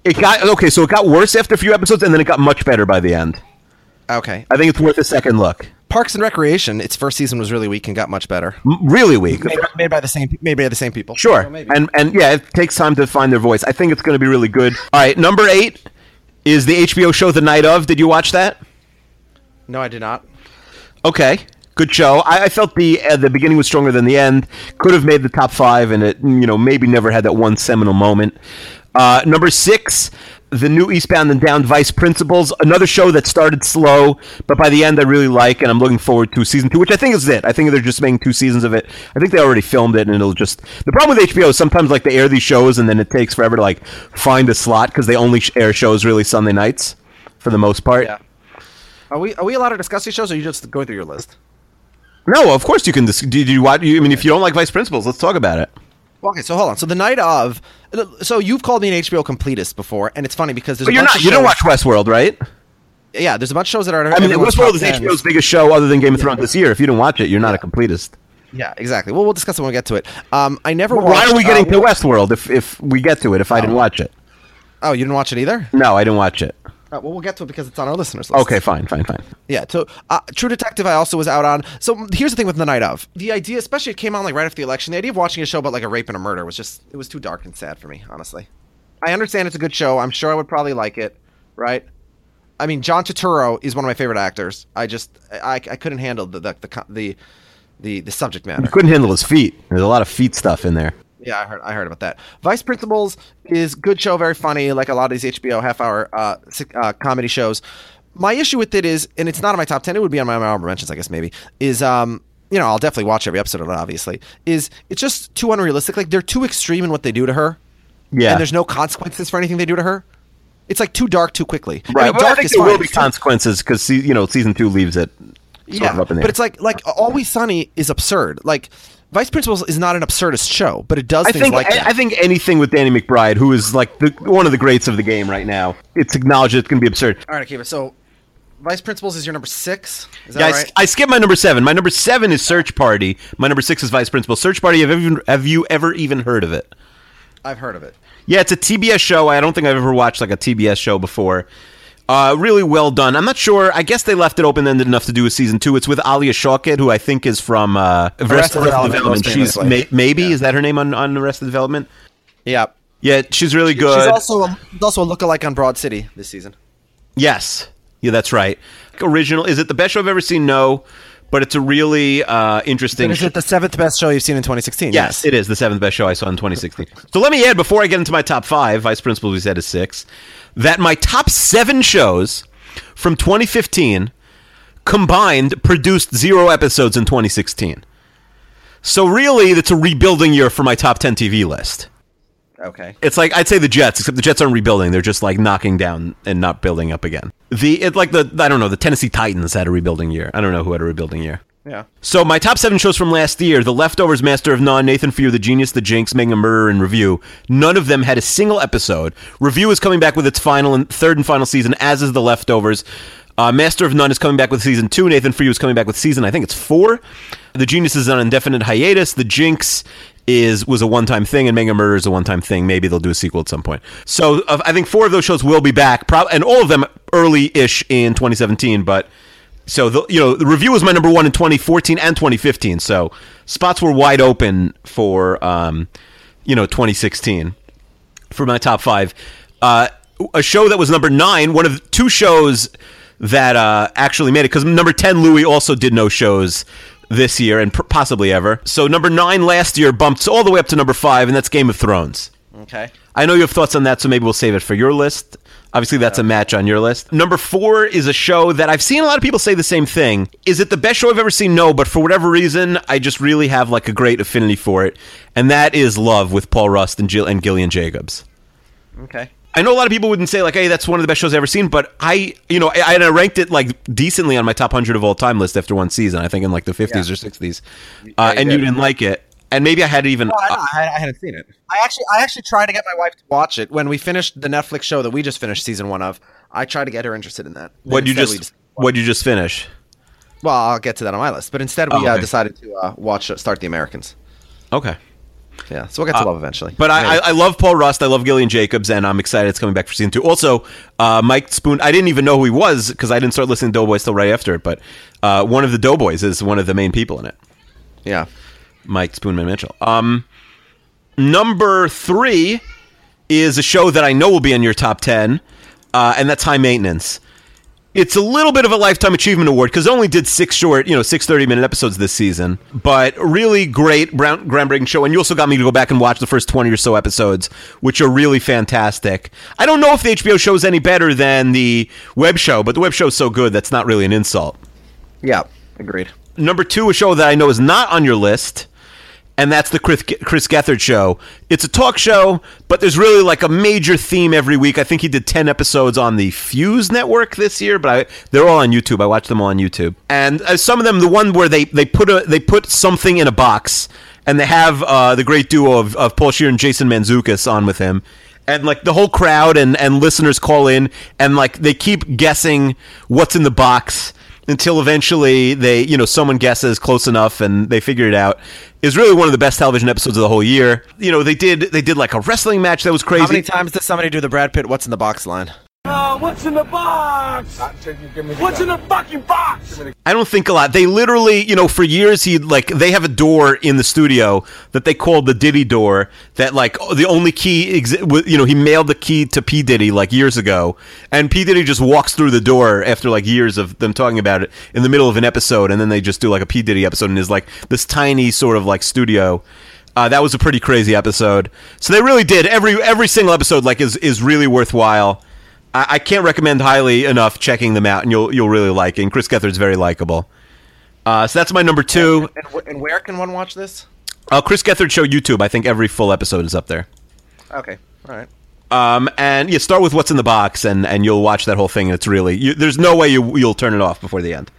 It got okay, so it got worse after a few episodes, and then it got much better by the end. Okay. I think it's worth a second look. Parks and Recreation. Its first season was really weak and got much better. Really weak. Made, made by the same. Made by the same people. Sure, So and and yeah, it takes time to find their voice. I think it's going to be really good. All right, number eight is the HBO show The Night of. Did you watch that? no, I did not. Okay, good show. I, I felt the uh, the beginning was stronger than the end. Could have made the top five, and it you know maybe never had that one seminal moment. Uh, number six, the new Eastbound and Down Vice Principals, another show that started slow, but by the end I really like, and I'm looking forward to season two, which I think is it. I think they're just making two seasons of it. I think they already filmed it, and it'll just. The problem with HBO is sometimes like they air these shows, and then it takes forever to like find a slot because they only air shows really Sunday nights for the most part. Yeah. Are we are we allowed to discuss these shows, or are you just going through your list? No, of course you can. Dis- did you watch? I mean, if you don't like Vice Principals, let's talk about it. Well, okay, so hold on. So the night of, so you've called me an HBO completist before, and it's funny because there's But a you're bunch not. of You don't watch Westworld, right? Yeah, there's a bunch of shows that are. I mean, Westworld is 10. HBO's biggest show other than Game of Thrones this year. If you don't watch it, you're not a completist. Yeah, exactly. Well, we'll discuss it when we get to it. Um, I never. Why watched, are we getting uh, to Westworld if if we get to it? If I didn't watch it, Oh, you didn't watch it either. no, I didn't watch it. Uh, well, we'll get to it because it's on our listeners list. Okay, fine, fine, fine. Yeah. So, uh, True Detective, I also was out on. So here's the thing with the night of the idea, especially it came on like right after the election. The idea of watching a show about like a rape and a murder was just it was too dark and sad for me, honestly. I understand it's a good show. I'm sure I would probably like it, right? I mean, John Turturro is one of my favorite actors. I just I, I couldn't handle the the the the, the, the subject matter. You couldn't handle his feet. There's a lot of feet stuff in there. Yeah, I heard. I heard about that. Vice Principals is good show, very funny, like a lot of these HBO half hour uh, uh, comedy shows. My issue with it is, and it's not on my top ten. It would be on my honorable mentions, I guess. Maybe is um, you know, I'll definitely watch every episode of it. Obviously, is it's just too unrealistic. Like they're too extreme in what they do to her. Yeah. and there's no consequences for anything they do to her. It's like too dark too quickly. I Right. mean, well, I think is there fine. will be consequences because you know season two leaves it sort yeah, of up in the but it's like like Always Sunny is absurd. Like Vice Principals is not an absurdist show, but it does I things think like I, that. I think anything with Danny McBride, who is like the, one of the greats of the game right now, it's acknowledged it's going to be absurd. All right, Akiva. So, Vice Principals is your number six. Is that Yeah, I, right? I skipped my number seven. My number seven is Search Party. My number six is Vice Principal. Search Party. Have you, have you ever even heard of it? I've heard of it. Yeah, it's a TBS show. I don't think I've ever watched like a TBS show before. Uh, really well done. I'm not sure. I guess they left it open ended enough to do a season two. It's with Alia Shawkat, who I think is from uh, Arrested Development, most She's may, maybe is that her name on on Arrested Development? Yeah. Yeah, she's really good. She's also a, also a lookalike on Broad City this season. Yes. Yeah, that's right. Original. Is it the best show I've ever seen? No. but it's a really uh, interesting. Is it the seventh best show you've seen in 2016? Yes, it is the seventh best show I saw in 2016. so let me add before I get into my top five. Vice Principal we said is six. That my top seven shows from 2015 combined produced zero episodes in 2016. So really, it's a rebuilding year for my top 10 TV list. Okay. It's like I'd say the Jets, except the Jets aren't rebuilding; they're just like knocking down and not building up again. The it like the I don't know the Tennessee Titans had a rebuilding year. I don't know who had a rebuilding year. Yeah. So my top seven shows from last year: The Leftovers, Master of None, Nathan You, The Genius, The Jinx, Making a Murder, and Review. None of them had a single episode. Review is coming back with its final and third and final season, as is The Leftovers. Uh, Master of None is coming back with season two. Nathan You is coming back with season, I think it's four. The Genius is on indefinite hiatus. The Jinx is was a one time thing, and Mega Murder is a one time thing. Maybe they'll do a sequel at some point. So uh, I think four of those shows will be back, prob- and all of them early ish in 2017. But so the you know the review was my number one in 2014 and 2015. So spots were wide open for um, you know 2016 for my top five. Uh, a show that was number nine, one of the two shows that uh, actually made it because number 10 Louis also did no shows this year and pr- possibly ever. So number nine last year bumped all the way up to number five, and that's Game of Thrones. Okay. I know you have thoughts on that, so maybe we'll save it for your list. Obviously, that's a match on your list. Number four is a show that I've seen a lot of people say the same thing. Is it the best show I've ever seen? No, but for whatever reason, I just really have like a great affinity for it, and that is Love with Paul Rust and Jill and Gillian Jacobs. Okay. I know a lot of people wouldn't say like, "Hey, that's one of the best shows I've ever seen," but I, you know, I, I ranked it like decently on my top hundred of all time list after one season. I think in like the fifties Yeah. or sixties, uh, and you didn't like it, and maybe I had even. No, I, I, I hadn't seen it. I actually, I actually tried to get my wife to watch it when we finished the Netflix show that we just finished season one of. I tried to get her interested in that. what you Instead, just, we what you just finish? well, I'll get to that on my list. But instead, we Oh, uh, decided to uh, watch uh, Start the Americans. Okay. Yeah, so we'll get to love eventually. Uh, But I, I, I love Paul Rust. I love Gillian Jacobs, and I'm excited it's coming back for season two. Also, uh, Mike Spoon. I didn't even know who he was because I didn't start listening to Doughboys till right after it. But uh, one of the Doughboys is one of the main people in it. yeah, Mike Spoonman Mitchell. Um, number three is a show that I know will be in your top ten, uh, and that's High Maintenance. It's a little bit of a lifetime achievement award because only did six short, you know, six 30 minute episodes this season, but really great, ground- groundbreaking show. And you also got me to go back and watch the first 20 or so episodes, which are really fantastic. I don't know if the HBO show is any better than the web show, but the web show is so good that's not really an insult. yeah, agreed. Number two, a show that I know is not on your list, and that's the Chris, Chris Gethard show. It's a talk show, but there's really like a major theme every week. I think he did 10 episodes on the Fuse network this year, but I, they're all on YouTube. I watch them all on YouTube. And uh, some of them, the one where they, they put a they put something in a box, and they have uh, the great duo of, of Paul Scheer and Jason Mantzoukas on with him. And like the whole crowd and, and listeners call in, and like they keep guessing what's in the box until eventually they, you know, someone guesses close enough and they figure it out. Is really one of the best television episodes of the whole year. You know, they did they did like a wrestling match that was crazy. How many times does somebody do the Brad Pitt "What's in the box" line? What's in the box? What's in the fucking box? I don't think a lot. They literally, you know, for years he like they have a door in the studio that they called the Diddy door. That like the only key, exi- you know, he mailed the key to P Diddy like years ago, and P Diddy just walks through the door after like years of them talking about it in the middle of an episode, and then they just do like a P Diddy episode, and is like this tiny sort of like studio. Uh, that was a pretty crazy episode. So they really did every every single episode like is is really worthwhile. I, I can't recommend highly enough checking them out, and you'll you'll really like it. And Chris Gethard's very likable. Uh, so that's my number two. And, wh- and where can one watch this? Uh, Chris Gethard show YouTube. I think every full episode is up there. Okay, all right. Um, and yeah, start with what's in the box, and, and you'll watch that whole thing. And it's really you, there's no way you you'll turn it off before the end.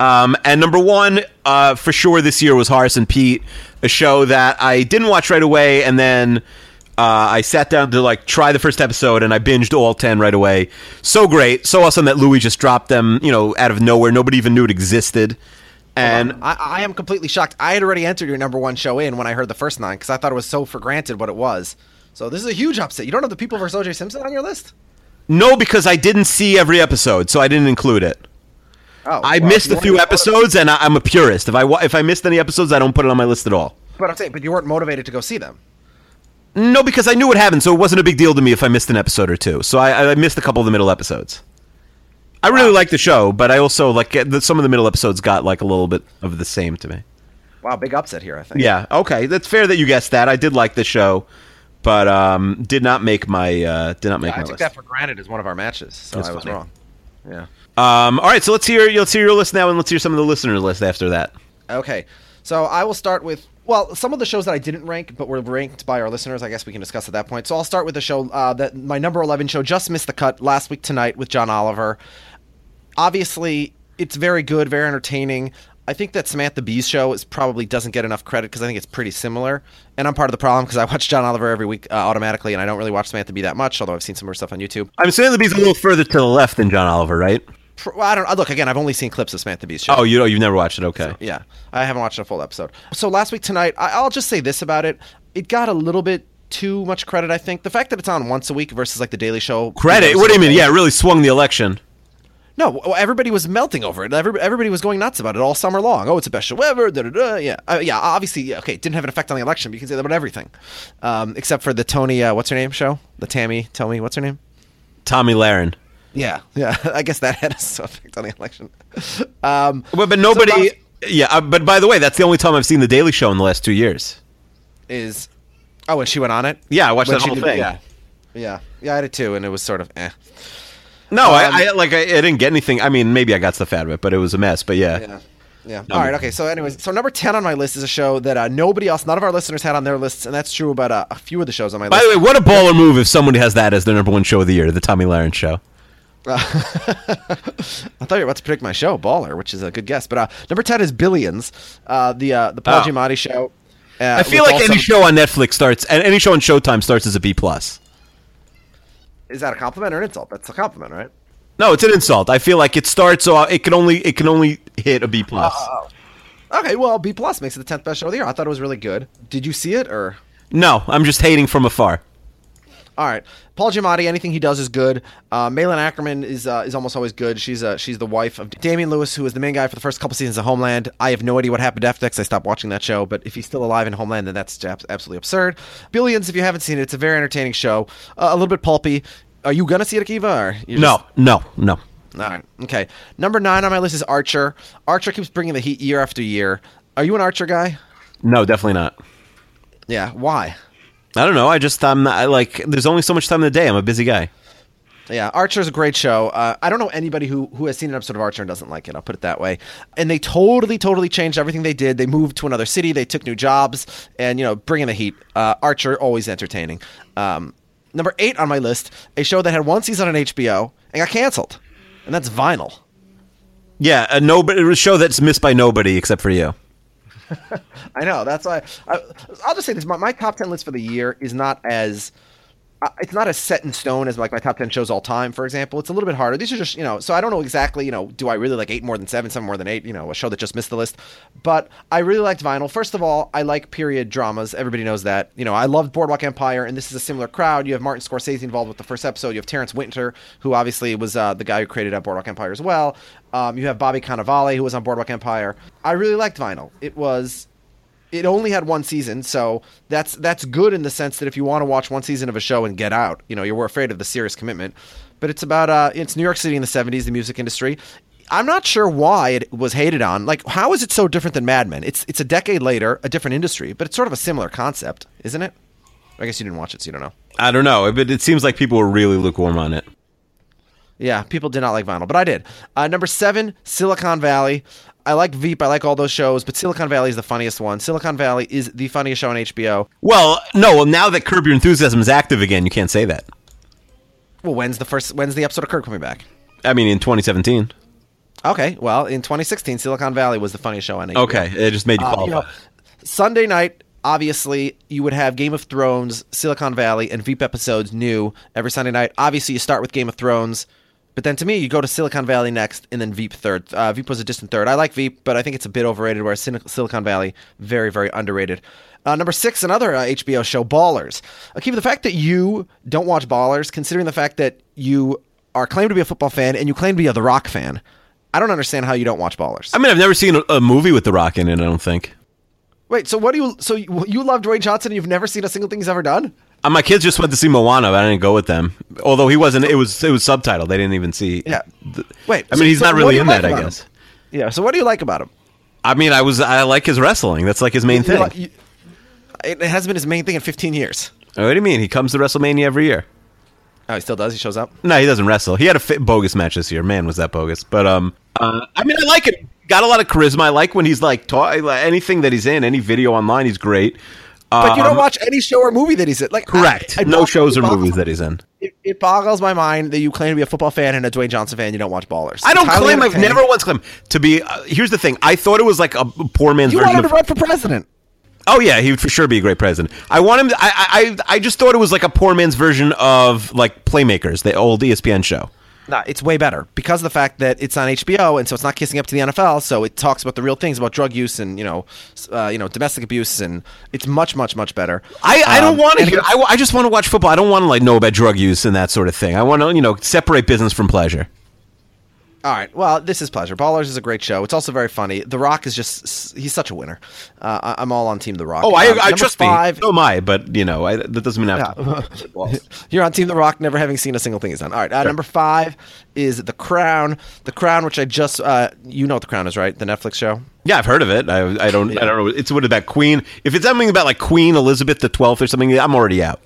Um, and number one, uh, for sure, this year was Horace and Pete, a show that I didn't watch right away, and then uh, I sat down to like try the first episode, and I binged all ten right away. So great, so awesome that Louis just dropped them, you know, out of nowhere. Nobody even knew it existed. And I, I am completely shocked. I had already entered your number one show in when I heard the first nine because I thought it was so for granted what it was. So this is a huge upset. You don't have the People vs. O.J. Simpson on your list? no, because I didn't see every episode, so I didn't include it. Oh, I well, missed a few episodes, and I, I'm a purist. If I if I missed any episodes, I don't put it on my list at all. But I'm saying, but you weren't motivated to go see them. No, because I knew what happened, so it wasn't a big deal to me if I missed an episode or two. So I, I missed a couple of the middle episodes. I really like the show, but I also like the, some of the middle episodes got like a little bit of the same to me. Wow, big upset here. I think. Yeah, okay, that's fair that you guessed that. I did like the show, but um, did not make my uh, did not make I my took list. that for granted as one of our matches, so That's I was funny. wrong. Yeah. Um, all right, so let's hear let's hear your list now, and let's hear some of the listeners' list after that. Okay, so I will start with well, some of the shows that I didn't rank, but were ranked by our listeners. I guess we can discuss at that point. So I'll start with the show uh, that my number eleven show just missed the cut last week tonight with John Oliver. Obviously, it's very good, very entertaining. I think that Samantha Bee's show is probably doesn't get enough credit because I think it's pretty similar, and I'm part of the problem because I watch John Oliver every week uh, automatically, and I don't really watch Samantha Bee that much, although I've seen some of her stuff on YouTube. I'm saying the beat's a little further to the left than John Oliver, right? I don't look again. I've only seen clips of Samantha Bee's show. Oh, you know, you've never watched it. Okay. Yeah, I haven't watched a full episode. So last week tonight, I, I'll just say this about it: it got a little bit too much credit. I think the fact that it's on once a week versus like the Daily Show. Credit? What do you mean? Yeah, it really swung the election. No, everybody was melting over it. Every, everybody was going nuts about it all summer long. Oh, it's the best show ever. Da, da, da. Yeah, uh, yeah. Obviously, yeah, okay, it didn't have an effect on the election. But you can say that about everything, um, except for the Tony. Uh, what's her name? Show the Tammy. Tommy. What's her name? Tomi Lahren. Yeah, yeah. I guess that had some effect on the election. Um, But, but nobody. So yeah, uh, but by the way, that's the only time I've seen the Daily Show in the last two years. is oh, and she went on it. Yeah, I watched When that whole did- thing. Yeah, yeah, yeah. I did too, and it was sort of eh. No, Um, I, I like I, I didn't get anything. I mean, maybe I got stuff out of it, but it was a mess. But yeah, Yeah. Yeah. All right. Okay. So, anyways, so number ten on my list is a show that uh, nobody else, none of our listeners had on their lists, and that's true about uh, a few of the shows on my By list. By the way, what a baller move if somebody has that as their number one show of the year, the Tomi Lahren show. I thought you were about to predict my show, Baller, which is a good guess. But uh, number ten is Billions, uh, the uh, the Paul Oh. Giamatti show. Uh, I feel like any show on Netflix starts, and any show on Showtime starts as a B plus. is that a compliment or an insult? That's a compliment, right? No, it's an insult. I feel like it starts, so it can only it can only hit a B plus. Okay. Well, B plus makes it the tenth best show of the year. I thought it was really good. Did you see it or? no, I'm just hating from afar. All right, Paul Giamatti. Anything he does is good. Uh, Malin Akerman is uh, is almost always good. She's uh, she's the wife of Damian Lewis, who was the main guy for the first couple seasons of Homeland. I have no idea what happened after that I stopped watching that show. But if he's still alive in Homeland, then that's absolutely absurd. Billions. If you haven't seen it, it's a very entertaining show. Uh, a little bit pulpy. Are you gonna see it, Akiva? Or No, no, no. All right. Okay. Number nine on my list is Archer. Archer keeps bringing the heat year after year. Are you an Archer guy? No, definitely not. Yeah. Why? I don't know. I just I'm not, I like. There's only so much time in the day. I'm a busy guy. Yeah, Archer's a great show. Uh, I don't know anybody who, who has seen an episode of Archer and doesn't like it. I'll put it that way. And they totally, totally changed everything they did. They moved to another city. They took new jobs, and you know, bringing the heat. Uh, Archer always entertaining. Um, number eight on my list, a show that had one season on HBO and got canceled, and that's Vinyl. Yeah, a nobody a show that's missed by nobody except for you. I know. That's why. I, I'll just say this: my, my top ten list for the year is not as. It's not as set in stone as like my top ten shows all time, for example. It's a little bit harder. These are just you know. So I don't know exactly. You know, do I really like eight more than seven, seven more than eight? You know, a show that just missed the list. But I really liked Vinyl. First of all, I like period dramas. Everybody knows that. You know, I loved Boardwalk Empire, and this is a similar crowd. You have Martin Scorsese involved with the first episode. You have Terence Winter, who obviously was uh, the guy who created uh, Boardwalk Empire as well. Um, you have Bobby Cannavale, who was on Boardwalk Empire. I really liked Vinyl. It was it only had one season, so that's that's good in the sense that if you want to watch one season of a show and get out, you know, you're afraid of the serious commitment. But it's about uh, it's New York City in the '70s, the music industry. I'm not sure why it was hated on. Like, how is it so different than Mad Men? It's it's a decade later, a different industry, but it's sort of a similar concept, isn't it? I guess you didn't watch it, so you don't know. I don't know, but it seems like people were really lukewarm on it. Yeah, people did not like vinyl, but I did. Uh, number seven, Silicon Valley. I like Veep. I like all those shows, but Silicon Valley is the funniest one. Silicon Valley is the funniest show on HBO. Well, no. Well, now that Curb Your Enthusiasm is active again, you can't say that. Well, when's the first? When's the episode of Curb coming back? I mean, in 2017. Okay, well, in 2016, Silicon Valley was the funniest show on HBO. Okay, it just made you Uh, you know, Sunday night, obviously, you would have Game of Thrones, Silicon Valley, and Veep episodes new every Sunday night. Obviously, you start with Game of Thrones, but then to me, you go to Silicon Valley next, and then Veep third. Uh, Veep was a distant third. I like Veep, but I think it's a bit overrated. Whereas Sin- Silicon Valley, very, very underrated. Uh, number six, another uh, HBO show, Ballers. Akiva, the fact that you don't watch Ballers, considering the fact that you are claimed to be a football fan and you claim to be a The Rock fan, I don't understand how you don't watch Ballers. I mean, I've never seen a, a movie with The Rock in it. I don't think. Wait, so what do you? So you, you love Dwayne Johnson and you've never seen a single thing he's ever done? Uh, my kids just went to see Moana, but I didn't go with them. Although he wasn't, it was it was subtitled. They didn't even see. Yeah. the- Wait, I mean, so- he's so not really in like that, I about him? guess. Yeah. So what do you like about him? I mean, I was I like his wrestling. That's like his main You thing. like- you- it it has been his main thing in 15 years. Oh, what do you mean? He comes to WrestleMania every year. Oh, he still does. He shows up. No, he doesn't wrestle. He had a fit, bogus match this year. Man, was that bogus? But um, uh, I mean, I like it. Got a lot of charisma. I like when he's like ta- anything that he's in, any video online, he's great. But you Um, don't watch any show or movie that he's in. Like Correct. I- I no shows or movies that he's in. It, it boggles my mind that you claim to be a football fan and a Dwayne Johnson fan. You don't watch Ballers. I don't claim. I've never once claimed to be. Uh, here's the thing. I thought it was like a poor man's You version wanted of. to run for president. Oh yeah, he would for sure be a great president. I want him. To, I, I I just thought it was like a poor man's version of like Playmakers, the old ESPN show. Nah, it's way better because of the fact that it's on HBO, and so it's not kissing up to the NFL. So it talks about the real things about drug use and you know, uh, you know, domestic abuse, and it's much, much, much better. I, I don't Um, want to hear. I, I just want to watch football. I don't want to like know about drug use and that sort of thing. I want to you know separate business from pleasure. All right. Well, this is pleasure. Ballers is a great show. It's also very funny. The Rock is just—he's such a winner. Uh, I'm all on Team The Rock. Oh, I, Um, I trust five, me. So am I. But you know, I, that doesn't mean I have to. You're on Team The Rock, never having seen a single thing he's done. All right. Uh, Number five is The Crown. The Crown, which I just—you know what The Crown is, right? The Netflix show. Yeah, I've heard of it. I, I don't. I don't know. It's what about Queen? If it's something about like Queen Elizabeth the Twelfth or something, I'm already out.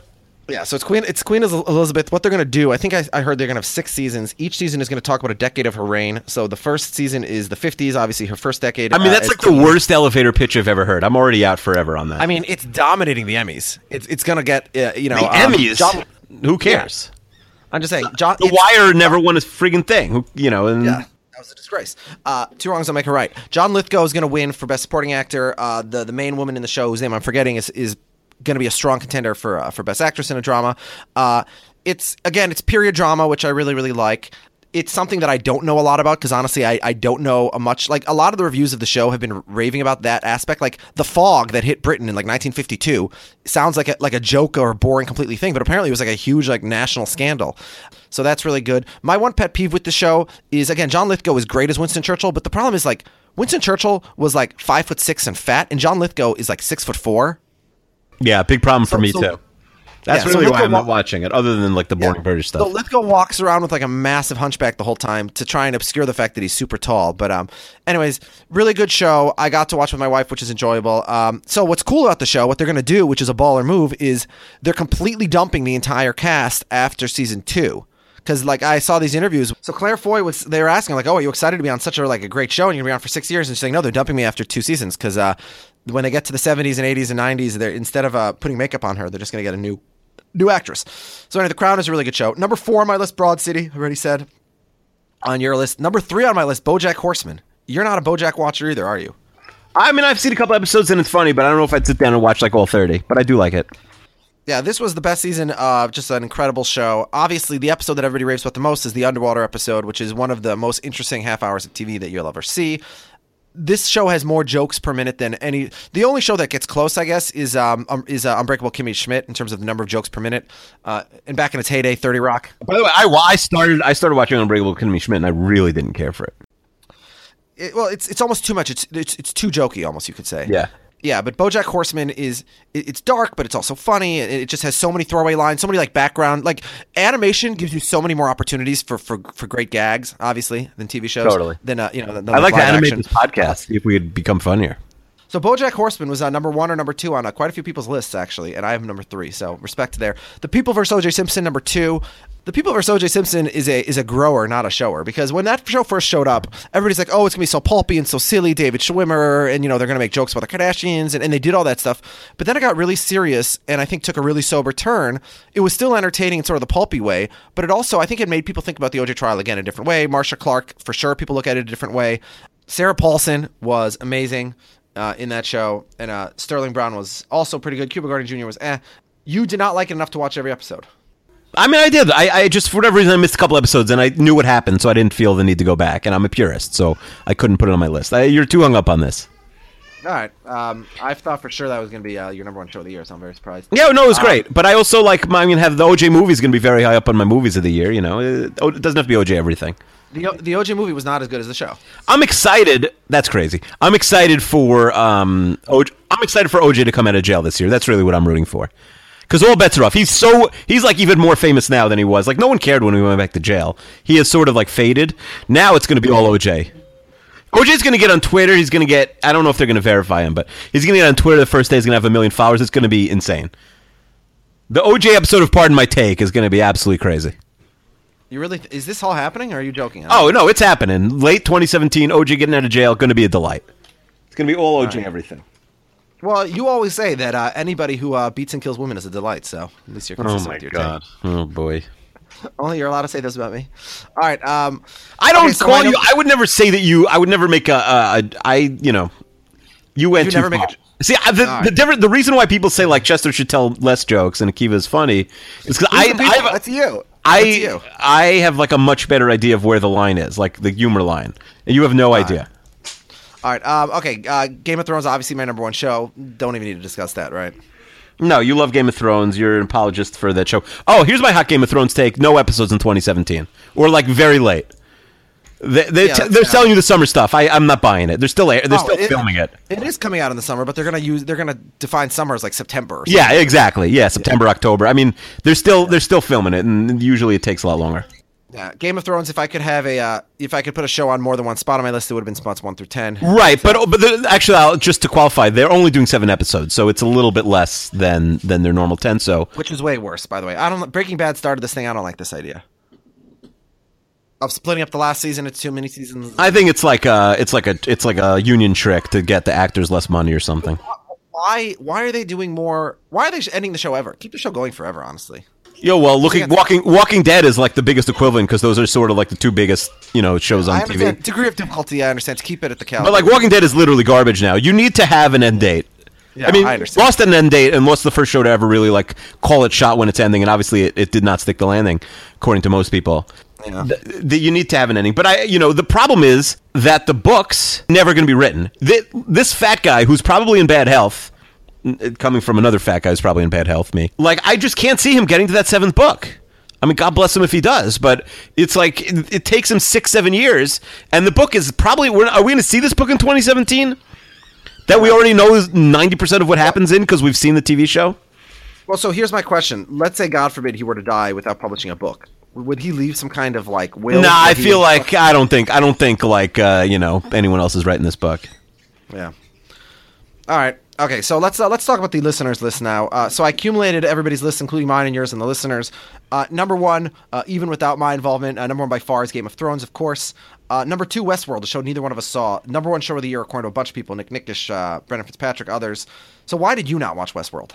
Yeah, so it's Queen. It's Queen Elizabeth. What they're going to do? I think I, I heard they're going to have six seasons. Each season is going to talk about a decade of her reign. So the first season is the 50s, obviously her first decade. I mean, uh, that's like the worst elevator pitch I've ever heard. I'm already out forever on that. I mean, it's dominating the Emmys. It's it's going to get uh, you know the um, Emmys. John- Who cares? I'm just saying, John. The Wire never won a friggin' thing. Who, you know, and Yeah. That was a disgrace. Uh, two wrongs don't make a right. John Lithgow is going to win for best supporting actor. Uh, the the main woman in the show, whose name I'm forgetting, is is going to be a strong contender for uh, for best actress in a drama. Uh, it's again, it's period drama, which I really really like. It's something that I don't know a lot about because honestly, I, I don't know much. Like a lot of the reviews of the show have been raving about that aspect. Like the fog that hit Britain in like 1952 sounds like a, like a joke or a boring completely thing, but apparently it was like a huge like national scandal. So that's really good. My one pet peeve with the show is again, John Lithgow is great as Winston Churchill, but the problem is like Winston Churchill was like five foot six and fat, and John Lithgow is like six foot four. Yeah, big problem for So- me so- too. That's Yeah, so really why I'm not watching it, other than like the boring British stuff. So stuff. Lithgow walks around with like a massive hunchback the whole time to try and obscure the fact that he's super tall. But um, anyways, really good show. I got to watch with my wife, which is enjoyable. Um, so what's cool about the show, what they're gonna do, which is a baller move, is they're completely dumping the entire cast after season two. Because like I saw these interviews, so Claire Foy was they were asking like, "Oh, are you excited to be on such a like a great show and you're gonna be on for six years?" And she's like, "No, they're dumping me after two seasons because uh, when they get to the 70s and 80s and 90s, they're instead of uh, putting makeup on her, they're just gonna get a new new actress. So anyway, The Crown is a really good show. Number four on my list, Broad City. I already said on your list. Number three on my list, BoJack Horseman. You're not a BoJack watcher either, are you? I mean, I've seen a couple episodes and it's funny, but I don't know if I'd sit down and watch like all thirty. But I do like it. Yeah, this was the best season of just an incredible show. Obviously, the episode that everybody raves about the most is the underwater episode, which is one of the most interesting half hours of TV that you'll ever see. This show has more jokes per minute than any. The only show that gets close, I guess, is um, um is uh, Unbreakable Kimmy Schmidt in terms of the number of jokes per minute. Uh, and back in its heyday, Thirty Rock. By the way, I, I started I started watching Unbreakable Kimmy Schmidt, and I really didn't care for it. It, well, it's it's almost too much. It's it's it's too jokey, almost you could say. Yeah. Yeah, but BoJack Horseman is it's dark, but it's also funny. It, it just has so many throwaway lines, so many like background, like animation gives you so many more opportunities for for, for great gags, obviously, than TV shows. Totally. Than uh, you know, than, I like to animate action. this podcast. See if we could become funnier. So BoJack Horseman was uh, number one or number two on uh, quite a few people's lists actually, and I have number three. So respect there. The People vs. O.J. Simpson number two. The People vs. O.J. Simpson is a is a grower, not a shower, because when that show first showed up, everybody's like, "Oh, it's gonna be so pulpy and so silly." David Schwimmer, and you know they're gonna make jokes about the Kardashians, and, and they did all that stuff. But then it got really serious, and I think took a really sober turn. It was still entertaining in sort of the pulpy way, but it also I think it made people think about the O.J. trial again a different way. Marcia Clark, for sure, people look at it a different way. Sarah Paulson was amazing uh, in that show, and uh, Sterling Brown was also pretty good. Cuba Gooding Jr. was eh. You did not like it enough to watch every episode. I mean, I did. I, I just for whatever reason I missed a couple episodes, and I knew what happened, so I didn't feel the need to go back. And I'm a purist, so I couldn't put it on my list. I, you're too hung up on this. All right, um, I thought for sure that was going to be uh, your number one show of the year, so I'm very surprised. Yeah, no, it was great. But I also like. I'm going to have the OJ movies going to be very high up on my movies of the year. You know, it, it doesn't have to be OJ everything. The the OJ movie was not as good as the show. I'm excited. That's crazy. I'm excited for um. OJ, I'm excited for OJ to come out of jail this year. That's really what I'm rooting for. Because all bets are off. He's so he's like even more famous now than he was. Like no one cared when he went back to jail. He has sort of like faded. Now it's going to be all OJ. OJ's going to get on Twitter. He's going to get. I don't know if they're going to verify him, but he's going to get on Twitter the first day. He's going to have a million followers. It's going to be insane. The OJ episode of Pardon My Take is going to be absolutely crazy. You really is this all happening? or Are you joking? Oh no, it's happening. Late 2017, OJ getting out of jail, going to be a delight. It's going to be all OJ everything. Well, you always say that uh, anybody who uh, beats and kills women is a delight. So at least you're consistent with your take. Oh boy. Only you're allowed to say this about me. All right. Um, I don't okay, so call I you. I would never say that you. I would never make a. a, a I you know. You went You too never make far. a- See, I, the, All the different. The reason why people say like Chester should tell less jokes and Akiva is funny is because I? I that's you. I That's you. I have like a much better idea of where the line is, like the humor line, and you have no idea. All right. Um, okay. Uh, Game of Thrones, obviously my number one show. Don't even need to discuss that, right? No, you love Game of Thrones. You're an apologist for that show. Oh, here's my hot Game of Thrones take: no episodes in 2017, or like very late. They, they, yeah, fair. selling you the summer stuff. I, I'm not buying it. They're still they're Oh, still filming it. It is coming out in the summer, but they're gonna use they're gonna define summer as like September. Or something. Yeah, exactly. Yeah, September, October. I mean, they're still they're still filming it, and usually it takes a lot longer. Yeah. Game of Thrones. If I could have a uh, if I could put a show on more than one spot on my list, it would have been spots one through ten. Right, but but the, actually, I'll, just to qualify, they're only doing seven episodes, so it's a little bit less than than their normal ten. So which is way worse, by the way. I don't. Breaking Bad started this thing. I don't like this idea of splitting up the last season into two many seasons. I think it's like a it's like a it's like a union trick to get the actors less money or something. why? Why are they doing more? Why are they ending the show ever? Keep the show going forever, honestly. Yo, well, looking. Walking Walking Dead is like the biggest equivalent because those are sort of like the two biggest you know shows on I understand TV. degree of difficulty. I understand to keep it at the caliber. But like Walking Dead is literally garbage now. You need to have an end date. Yeah, I mean, I understand. Lost an end date, and Lost the first show to ever really like call it shot when it's ending, and obviously it, it did not stick the landing, according to most people. Yeah. Th- th- you need to have an ending, but I, you know, the problem is that the books never going to be written. Th- this fat guy who's probably in bad health, coming from another fat guy who's probably in bad health, me, like I just can't see him getting to that seventh book. I mean, God bless him if he does, but it's like it, it takes him six, seven years, and the book is probably. We're, are we going to see this book in 2017? That we already know is 90% of what happens in because we've seen the TV show? Well, so here's my question. Let's say, God forbid, he were to die without publishing a book. Would he leave some kind of like will? Nah, I feel like I don't think I don't think like uh, you know anyone else is writing this book. Yeah. All right. Okay. So let's uh, let's talk about the listeners list now. Uh, so I accumulated everybody's list, including mine and yours, and the listeners. Uh, number one, uh, even without my involvement, uh, number one by far is Game of Thrones, of course. Uh, number two, Westworld, a show neither one of us saw. Number one show of the year, according to a bunch of people: Nick Nickish, Brendan Fitzpatrick, others. So why did you not watch Westworld?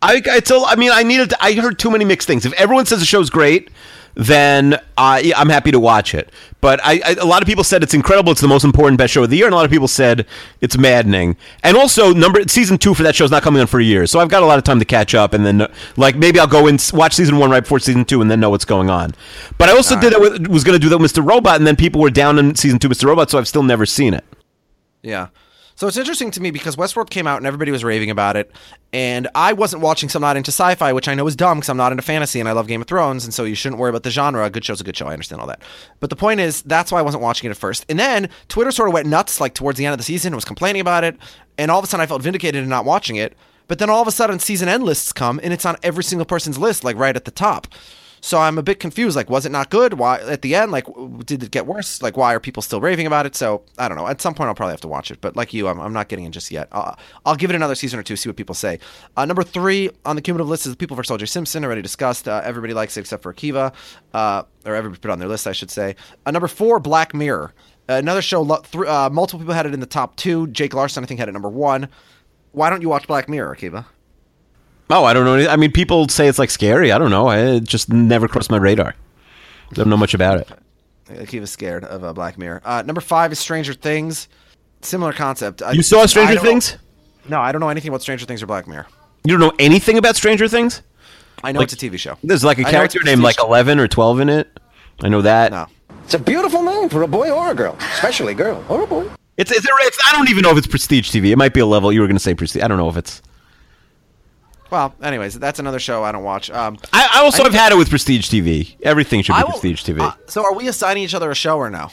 I I told I mean I needed to, I heard too many mixed things. If everyone says the show's great, then I I'm happy to watch it. But I, I a lot of people said it's incredible. It's the most important best show of the year, and a lot of people said it's maddening. And also number season two for that show is not coming on for a year, so I've got a lot of time to catch up. And then like maybe I'll go and watch season one right before season two, and then know what's going on. But I also did that with, was going to do that with Mr. Robot, and then people were down in season two Mr. Robot, so I've still never seen it. Yeah. So it's interesting to me because Westworld came out and everybody was raving about it, and I wasn't watching. So I'm not into sci-fi, which I know is dumb because I'm not into fantasy and I love Game of Thrones, and so you shouldn't worry about the genre. A good show's a good show. I understand all that, but the point is that's why I wasn't watching it at first. And then Twitter sort of went nuts, like towards the end of the season, was complaining about it, and all of a sudden I felt vindicated in not watching it. But then all of a sudden season end lists come and it's on every single person's list, like right at the top. So I'm a bit confused. Like, was it not good? Why at the end? Like, did it get worse? Like, why are people still raving about it? So I don't know. At some point, I'll probably have to watch it. But like you, I'm, I'm not getting in just yet. Uh, I'll give it another season or two, see what people say. Uh, number three on the cumulative list is People vs. O.J. Simpson. Already discussed. Uh, everybody likes it except for Akiva, uh, or everybody put on their list, I should say. Uh, number four, Black Mirror. Another show. Uh, multiple people had it in the top two. Jake Larson, I think, had it number one. Why don't you watch Black Mirror, Akiva? Oh, I don't know. I mean, people say it's like scary. I don't know. It just never crossed my radar. I don't know much about it. Akiva's scared of uh, Black Mirror. Uh, number five is Stranger Things. Similar concept. Uh, You saw Stranger don't know- Things? No, I don't know anything about Stranger Things or Black Mirror. You don't know anything about Stranger Things? I know Like- it's a TV show. There's like a character a named like prestige- 11 or 12 in it. I know that. No. It's a beautiful name for a boy or a girl, especially a girl or a boy. It's, it's, it's I don't even know if it's prestige TV. It might be a level you were going to say prestige. I don't know if it's. Well, anyways, that's another show I don't watch. Um, I, I also I- have had it with prestige TV. Everything should be will- prestige TV. uh, so are we assigning each other a show or no?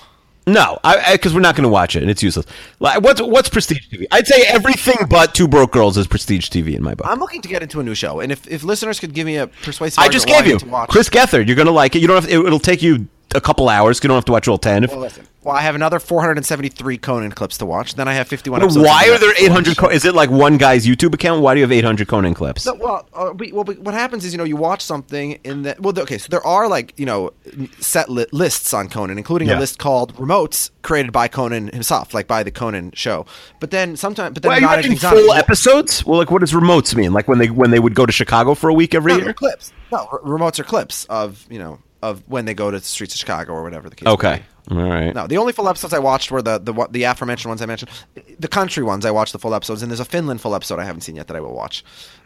No, because we're not going to watch it, and it's useless. Like, what's what's prestige TV? I'd say everything but Two Broke Girls is prestige TV in my book. I'm looking to get into a new show, and if, if listeners could give me a persuasive, I just gave you Chris Gethard. You're going to like it. You don't have. It, it'll take you a couple hours. You don't have to watch all ten. If, Well, listen. Well, I have another 473 Conan clips to watch. Then I have 51. episodes why are there 800? watch. Co- is it like one guy's YouTube account? Why do you have 800 Conan clips? No, well, uh, but, well, but what happens is you know you watch something in that. Well, okay, so there are like you know set li- lists on Conan, including Yeah. a list called remotes created by Conan himself, like by the Conan show. But then sometimes, but then Well, are you not watching full episodes? Well, like what does remotes mean? Like when they when they would go to Chicago for a week every No, year? clips. No, re- remotes are clips of you know of when they go to the streets of Chicago or whatever the case. Okay, all right. No, the only full episodes I watched were the the the aforementioned ones I mentioned. The country ones I watched the full episodes, and there's a Finland full episode I haven't seen yet that I will watch.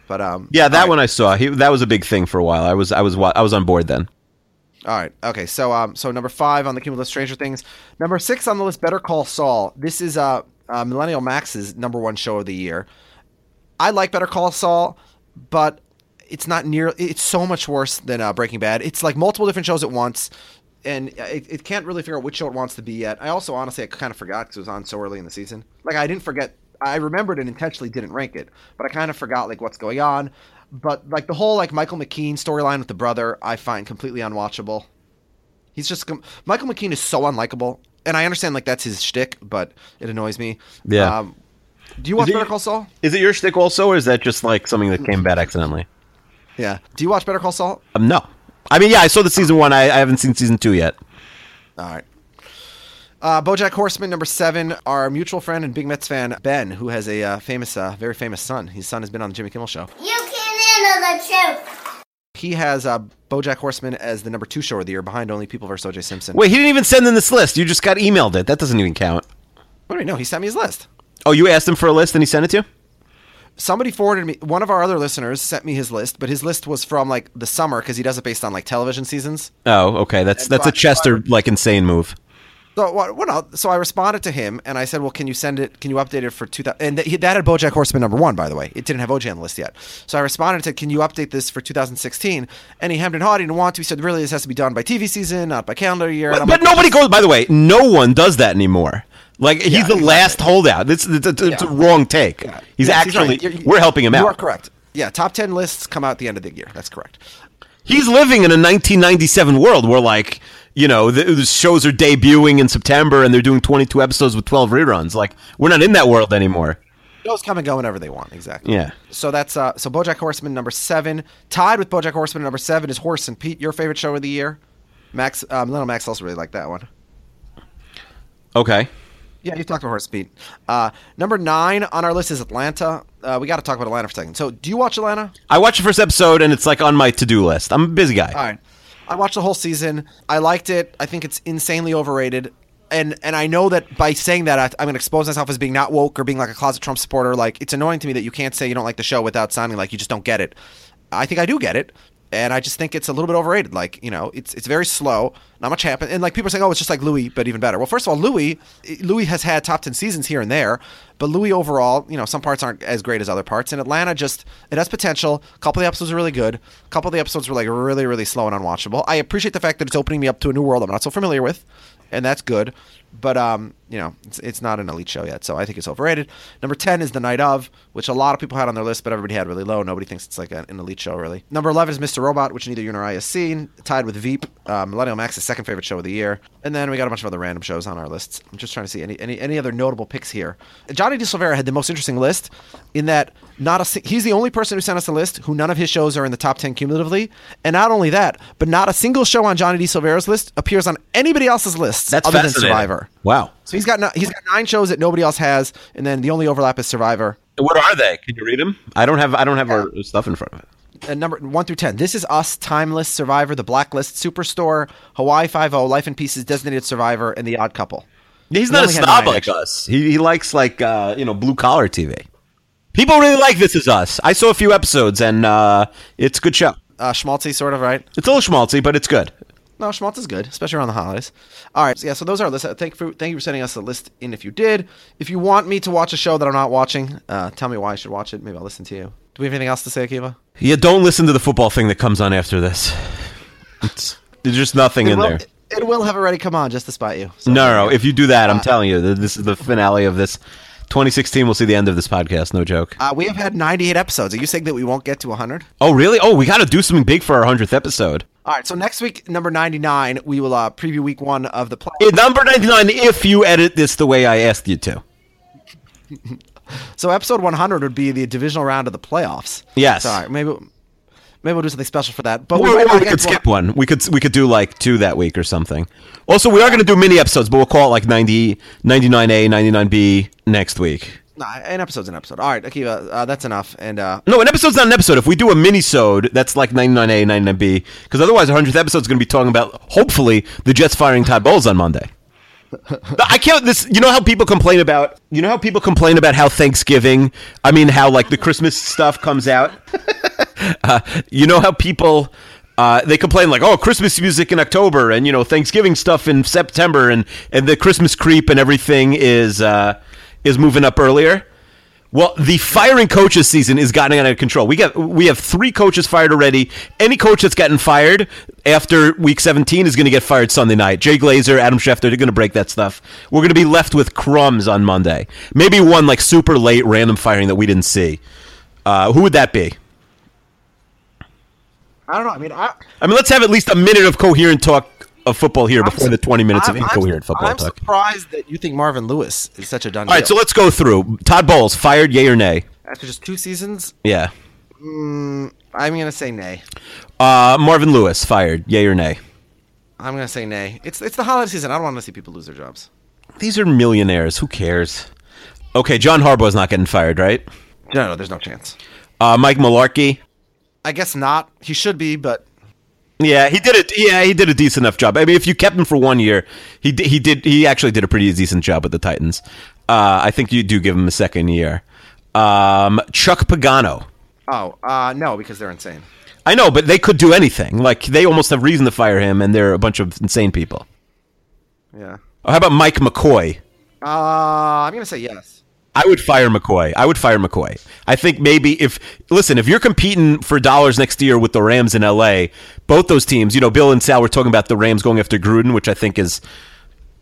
But um, Yeah, that right. one I saw. He, that was a big thing for a while. I was I was I was on board then. All right. Okay. So um, so number five on the cumulative Stranger Things. Number six on the list, Better Call Saul. This is uh, uh Millennial Max's number one show of the year. I like Better Call Saul, but it's not near. It's so much worse than uh, Breaking Bad. It's like multiple different shows at once, and it, it can't really figure out which show it wants to be yet. I also honestly I kind of forgot because it was on so early in the season. Like I didn't forget. I remembered and intentionally didn't rank it, but I kind of forgot like what's going on. But like the whole like Michael McKean storyline with the brother, I find completely unwatchable. He's just Michael McKean is so unlikable, and I understand like that's his shtick, but it annoys me. Yeah. Um, do you watch Better Call Saul? Is it your shtick also, or is that just like something that came bad accidentally? Yeah. Do you watch Better Call Saul? Um, no. I mean, yeah, I saw the season one. I, I haven't seen season two yet. All right. Uh, BoJack Horseman number seven. Our mutual friend and big Mets fan Ben, who has a uh, famous, uh, very famous son. His son has been on the Jimmy Kimmel Show. You can handle the truth. He has uh, BoJack Horseman as the number two show of the year, behind only People vs. O.J. Simpson. Wait, he didn't even send in this list. You just got emailed it. That doesn't even count. What do we know? He sent me his list. Oh, you asked him for a list and he sent it to you? Somebody forwarded me one of our other listeners sent me his list but his list was from like the summer because he does it based on like television seasons Oh, okay. That's that's a But- Chester like insane move. so what, what so i responded to him and i said well can you send it can you update it for 2000 and th- that had bojack horseman number one by the way it didn't have oj on the list yet so i responded and said can you update this for 2016 and he hemmed and hawed he didn't want to he said really this has to be done by tv season not by calendar year and But, but like, nobody goes. By the way, no one does that anymore. Like he's Yeah, the last holdout. It's, it's, it's, it's a wrong take. He's Yes, actually right. You're- we're helping him you out. You are correct yeah top 10 lists come out at the end of the year that's correct He's living in a 1997 world where, like, you know, the, the shows are debuting in September and they're doing 22 episodes with 12 reruns. Like, we're not in that world anymore. Those come and go whenever they want. Exactly. Yeah. So that's uh so BoJack Horseman number seven, tied with BoJack Horseman number seven is Horace and Pete. Your favorite show of the year? Max, um, Little Max also really liked that one. Okay. Yeah, you talked about Horace Pete. Uh, number nine on our list is Atlanta. Uh, we got to talk about Atlanta for a second. So, do you watch Atlanta? I watched the first episode and it's like on my to do list. I'm a busy guy. All right. I watched the whole season. I liked it. I think it's insanely overrated. And and I know that by saying that, I, I'm going to expose myself as being not woke or being like a closet Trump supporter. Like, it's annoying to me that you can't say you don't like the show without sounding like you just don't get it. I think I do get it. And I just think it's a little bit overrated. Like, you know, it's it's very slow. Not much happens. And like people are saying, oh, it's just like Louis, but even better. Well, first of all, Louis Louis has had top ten seasons here and there, but Louis overall, you know, some parts aren't as great as other parts. And Atlanta just it has potential. A couple of the episodes are really good. A couple of the episodes were like really, really slow and unwatchable. I appreciate the fact that it's opening me up to a new world I'm not so familiar with, and that's good. But um, you know, it's, it's not an elite show yet, so I think it's overrated. Number ten is The Night of, which a lot of people had on their list, but everybody had really low. Nobody thinks it's like an, an elite show, really. Number eleven is Mr. Robot, which neither you nor I has seen, tied with Veep, uh, Millennial Max's second favorite show of the year, and then we got a bunch of other random shows on our lists. I'm just trying to see any any, any other notable picks here. Johnny DeSilvera had the most interesting list in that not a he's the only person who sent us a list who none of his shows are in the top ten cumulatively, and not only that, but not a single show on Johnny DeSilvera's list appears on anybody else's list That's other than fascinating. Survivor. Wow. So he's got no, he's got nine shows that nobody else has, and then the only overlap is Survivor. What are they? Can you read them? I don't have I don't have our stuff in front of it. And number one through ten. This is Us, Timeless, Survivor, The Blacklist, Superstore, Hawaii Five O, Life in Pieces, Designated Survivor, and The Odd Couple. He's He not a only had snob like actually. us. He, he likes like uh, you know blue collar TV. People really like This Is Us. I saw a few episodes and uh, it's a good show. Uh, Schmaltzy, sort of, right? It's a little schmaltzy, but it's good. No, Schmaltz is good, especially around the holidays. All right, so yeah, so those are our lists. Uh, Thank you for thank you for sending us a list in. If you did, if you want me to watch a show that I'm not watching, uh, tell me why I should watch it. Maybe I'll listen to you. Do we have anything else to say, Akiva? Yeah, don't listen to the football thing that comes on after this. It's, there's just nothing in will- there. It will have already come on just to spite you. So- No, no, no. If you do that, I'm telling you, this is the finale of this. 2016 we'll see the end of this podcast. No joke. Uh, we have had 98 episodes. Are you saying that we won't get to 100? Oh, really? Oh, we got to do something big for our 100th episode. All right. So next week, number 99, we will uh, preview week one of the play. Number 99, if you edit this the way I asked you to. So episode 100 would be the divisional round of the playoffs. Yes. Sorry, maybe maybe we'll do something special for that. But Or, we, or we could skip one. We could we could do like two that week or something. Also, we are going to do mini episodes, but we'll call it like 90, 99A, 99B next week. Nah, an episode's an episode. All right, Akiva, uh, that's enough. And uh, No, an episode's not an episode. If we do a mini-sode, that's like 99A, 99B. Because otherwise, our 100th episode's going to be talking about, hopefully, the Jets firing Todd Bowles on Monday. I can't. This, you know how people complain about. You know how people complain about how Thanksgiving. I mean, how like the Christmas stuff comes out. uh, you know how people. Uh, they complain like, oh, Christmas music in October, and you know Thanksgiving stuff in September, and and the Christmas creep and everything is uh, is moving up earlier. Well, the firing coaches season is gotten out of control. We got we have three coaches fired already. Any coach that's gotten fired after week 17 is going to get fired Sunday night. Jay Glazer, Adam Schefter, they're going to break that stuff. We're going to be left with crumbs on Monday. Maybe one like super late random firing that we didn't see. Uh, who would that be? I don't know. I mean, I, I mean, let's have at least a minute of coherent talk of football here before I'm the 20 minutes of I'm- I'm- incoherent football I'm talk. surprised that you think Marvin Lewis is such a done All right, deal. so let's go through. Todd Bowles fired, yay or nay? After just two seasons, Yeah. I'm going to say nay. Uh, Marvin Lewis fired, yay or nay? I'm going to say nay. It's it's the holiday season. I don't want to see people lose their jobs. These are millionaires. Who cares? Okay, John Harbaugh's not getting fired, right? No, no, there's no chance. Uh, Mike Mularkey. I guess not. He should be, but Yeah, he did it. Yeah, he did a decent enough job. I mean, if you kept him for one year, he di- he did he actually did a pretty decent job with the Titans. Uh, I think you do give him a second year. Um, Chuck Pagano. oh, uh, no, because they're insane. I know, but they could do anything. Like they almost have reason to fire him, and they're a bunch of insane people. Yeah. Oh, how about Mike McCoy? Uh, I'm going to say yes. I would fire McCoy. I would fire McCoy. I think maybe if listen, if you're competing for dollars next year with the Rams in LA, both those teams, you know, Bill and Sal were talking about the Rams going after Gruden, which I think is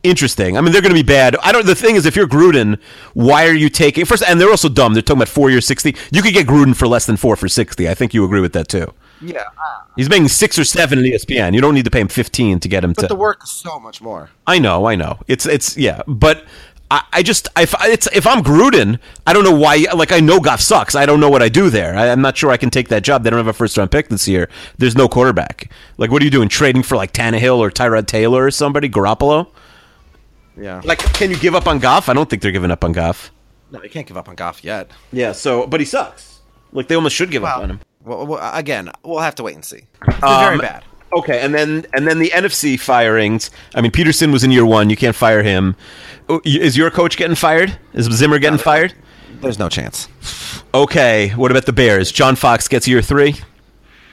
interesting. I mean, they're going to be bad. I don't. The thing is, if you're Gruden, why are you taking first? And they're also dumb. They're talking about four years, sixty. You could get Gruden for less than four for sixty. I think you agree with that too. Yeah. Uh, He's making six or seven in E ESPN. You don't need to pay him fifteen to get him but to. the work is so much more. I know, I know. It's it's yeah, but I, I just if it's if I'm Gruden, I don't know why. Like I know Goff sucks. I don't know what I do there. I, I'm not sure I can take that job. They don't have a first round pick this year. There's no quarterback. Like what are you doing? Trading for like Tannehill or Tyrod Taylor or somebody? Garoppolo? Yeah. Like can you give up on Goff? I don't think they're giving up on Goff. No, you can't give up on Goff yet. Yeah. So, but he sucks. Like they almost should give up on him. well, well, again, we'll have to wait and see. Been very Um, bad. Okay, and then and then the NFC firings. I mean, Pederson was in year one. You can't fire him. Oh, Is your coach getting fired? Is Zimmer getting fired? There's no chance. Okay, what about the Bears? John Fox gets year three.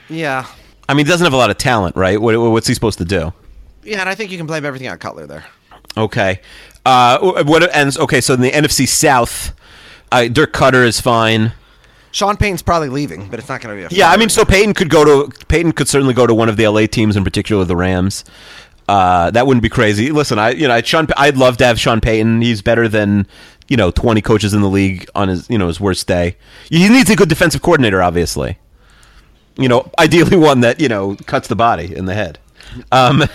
Yeah. I mean, he doesn't have a lot of talent, right? What, what's he supposed to do? Yeah, and I think you can blame everything on Cutler there. Okay, uh, what ends? Okay, so in the NFC South, uh, Dirk Koetter is fine. Sean Payton's probably leaving, but it's not going to be a Yeah, I mean, so Payton could go to Payton could certainly go to one of the LA teams, in particular the Rams. Uh, that wouldn't be crazy. Listen, I you know, Sean, I'd love to have Sean Payton. He's better than you know twenty coaches in the league on his you know his worst day. He needs a good defensive coordinator, obviously. You know, ideally one that you know cuts the body in the head. Um,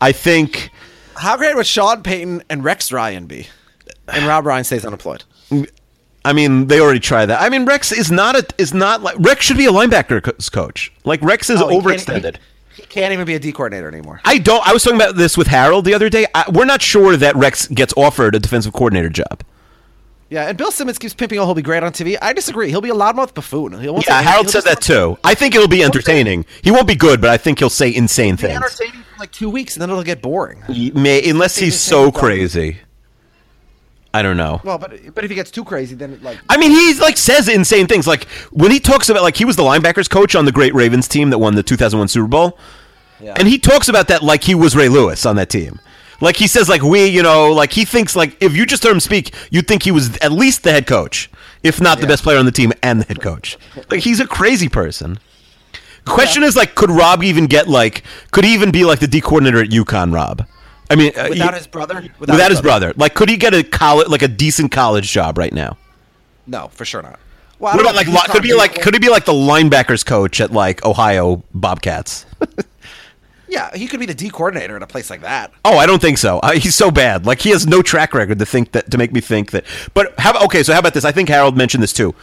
I think. How great would Sean Payton and Rex Ryan be? And Rob Ryan stays unemployed. I mean, they already tried that. I mean, Rex is not a is not like Rex should be a linebacker coach. Like Rex is Oh, overextended. He, he can't even be a D coordinator anymore. I don't. I was talking about this with Harold the other day. I, we're not sure that Rex gets offered a defensive coordinator job. Yeah, and Bill Simmons keeps pimping, oh, he'll be great on TV. I disagree. He'll be a loudmouth buffoon. He'll Yeah, Harold said that too. I think it'll be entertaining. He won't be good, but I think he'll say insane Be things. entertaining for like two weeks, and then it'll get boring. He may, unless he's so crazy. I don't know. Well, but but if he gets too crazy, then like I mean, he like says insane things. Like when he talks about like he was the linebackers coach on the great Ravens team that won the 2001 Super Bowl, and he talks about that like he was Ray Lewis on that team. Like he says, like we, you know, like he thinks like if you just heard him speak, you'd think he was at least the head coach, if not the best player on the team and the head coach. Like he's a crazy person. Question is like, could Rob even get like, could he even be like the D coordinator at UConn? Rob, I mean, uh, Without he- his brother? without, his brother. like, could he get a college, like a decent college job right now? No, for sure not. Well, What about like, know li- if could he be like, could he be like the linebackers coach at like Ohio Bobcats? Yeah, he could be the D coordinator in a place like that. Oh, I don't think so. Uh, he's so bad. Like he has no track record to think that to make me think that. But how? Okay, so how about this? I think Harold mentioned this too.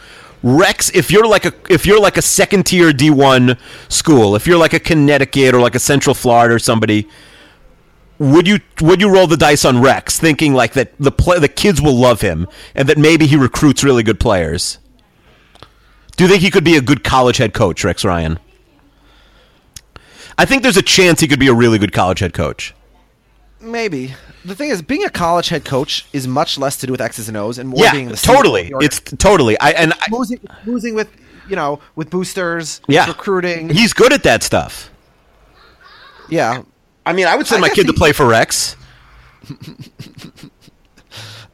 Rex, if you're like a if you're like a second tier D one school, if you're like a Connecticut or like a Central Florida or somebody, would you would you roll the dice on Rex, thinking like that the play, the kids will love him and that maybe he recruits really good players? Do you think he could be a good college head coach, Rex Ryan? I think there's a chance he could be a really good college head coach. Maybe. The thing is, being a college head coach is much less to do with X's and O's and more yeah, being the totally. CEO of the It's totally. I and I, losing, losing with you know with boosters, yeah, recruiting. He's good at that stuff. yeah, I mean, I would send I my guess kid to play for Rex.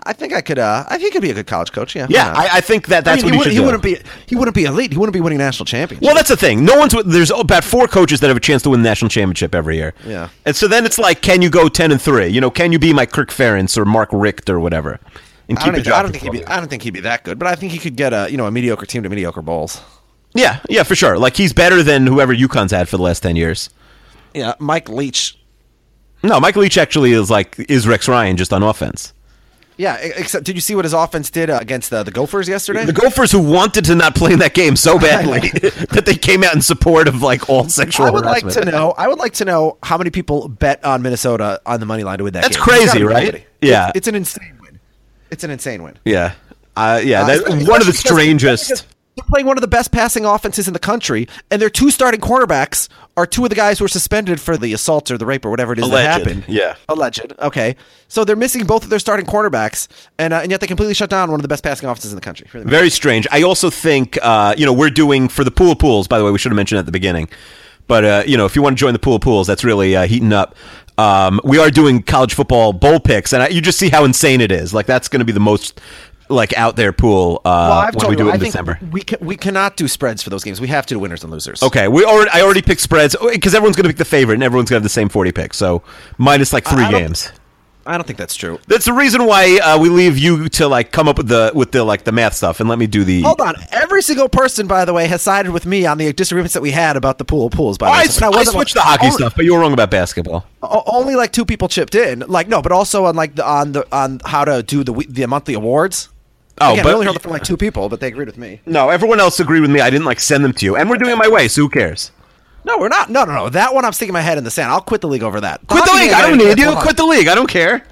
I think I could. Uh, I think he could be a good college coach. Yeah, Yeah. I, I think that that's I mean, what he, he, should would, do. he wouldn't be. He wouldn't be elite. He wouldn't be winning national championships. well, that's the thing. No one's. There's about four coaches that have a chance to win the national championship every year. Yeah. and so then it's like, can you go ten and three? You know, can you be my Kirk Ferentz or Mark Richt or whatever, and I don't, a think, job I don't think he'd be. I don't think he'd be that good, but I think he could get a you know a mediocre team to mediocre bowls. Yeah, yeah, for sure. Like he's better than whoever UConn's had for the last ten years. Yeah, Mike Leach. No, Michael Leach actually is like is Rex Ryan just on offense. Yeah, except did you see what his offense did uh, against the, the Gophers yesterday? The Gophers who wanted to not play in that game so badly that they came out in support of like all sexual I would like to know. I would like to know how many people bet on Minnesota on the money line to win that That's game. Crazy, right? nobody. Yeah. it's, it's an insane win. It's an insane win. Yeah, uh, yeah, Uh, one of the especially because- strangest. They're playing one of the best passing offenses in the country, and their two starting cornerbacks are two of the guys who were suspended for the assault or the rape or whatever it is Alleged, that happened. yeah. alleged. Okay, so they're missing both of their starting cornerbacks, and uh, and yet they completely shut down one of the best passing offenses in the country. Really Very strange. I also think, uh, you know, we're doing for the pool of pools. By the way, we should have mentioned at the beginning. But uh, you know, if you want to join the pool of pools, that's really uh, heating up. Um, we are doing college football bowl picks, and I, you just see how insane it is. Like that's going to be the most like out there pool uh, Well, I've when told we you, do it I in think December. we can, we cannot do spreads for those games. We have to do winners and losers. Okay, we already I already picked spreads because everyone's going to pick the favorite, and everyone's going to have the same forty picks. So minus like three I don't- games. I don't think that's true. That's the reason why uh, we leave you to like come up with the with the like the math stuff, and let me do the. Hold on. Every single person, by the way, has sided with me on the disagreements that we had about the pool of pools. By the I, way, So I wasn't switched like- the hockey only- stuff, but you were wrong about basketball. Only like two people chipped in. Like no, but also on like the on the on how to do the the monthly awards. Oh, Again, but we only heard it from like two people, but they agreed with me. no, everyone else agreed with me. I didn't like send them to you, and we're doing it my way, so who cares? No, we're not. No, no, no. That one I'm sticking my head in the sand. I'll quit the league over that. Quit the hockey league. I don't need you. Quit the league. I don't care.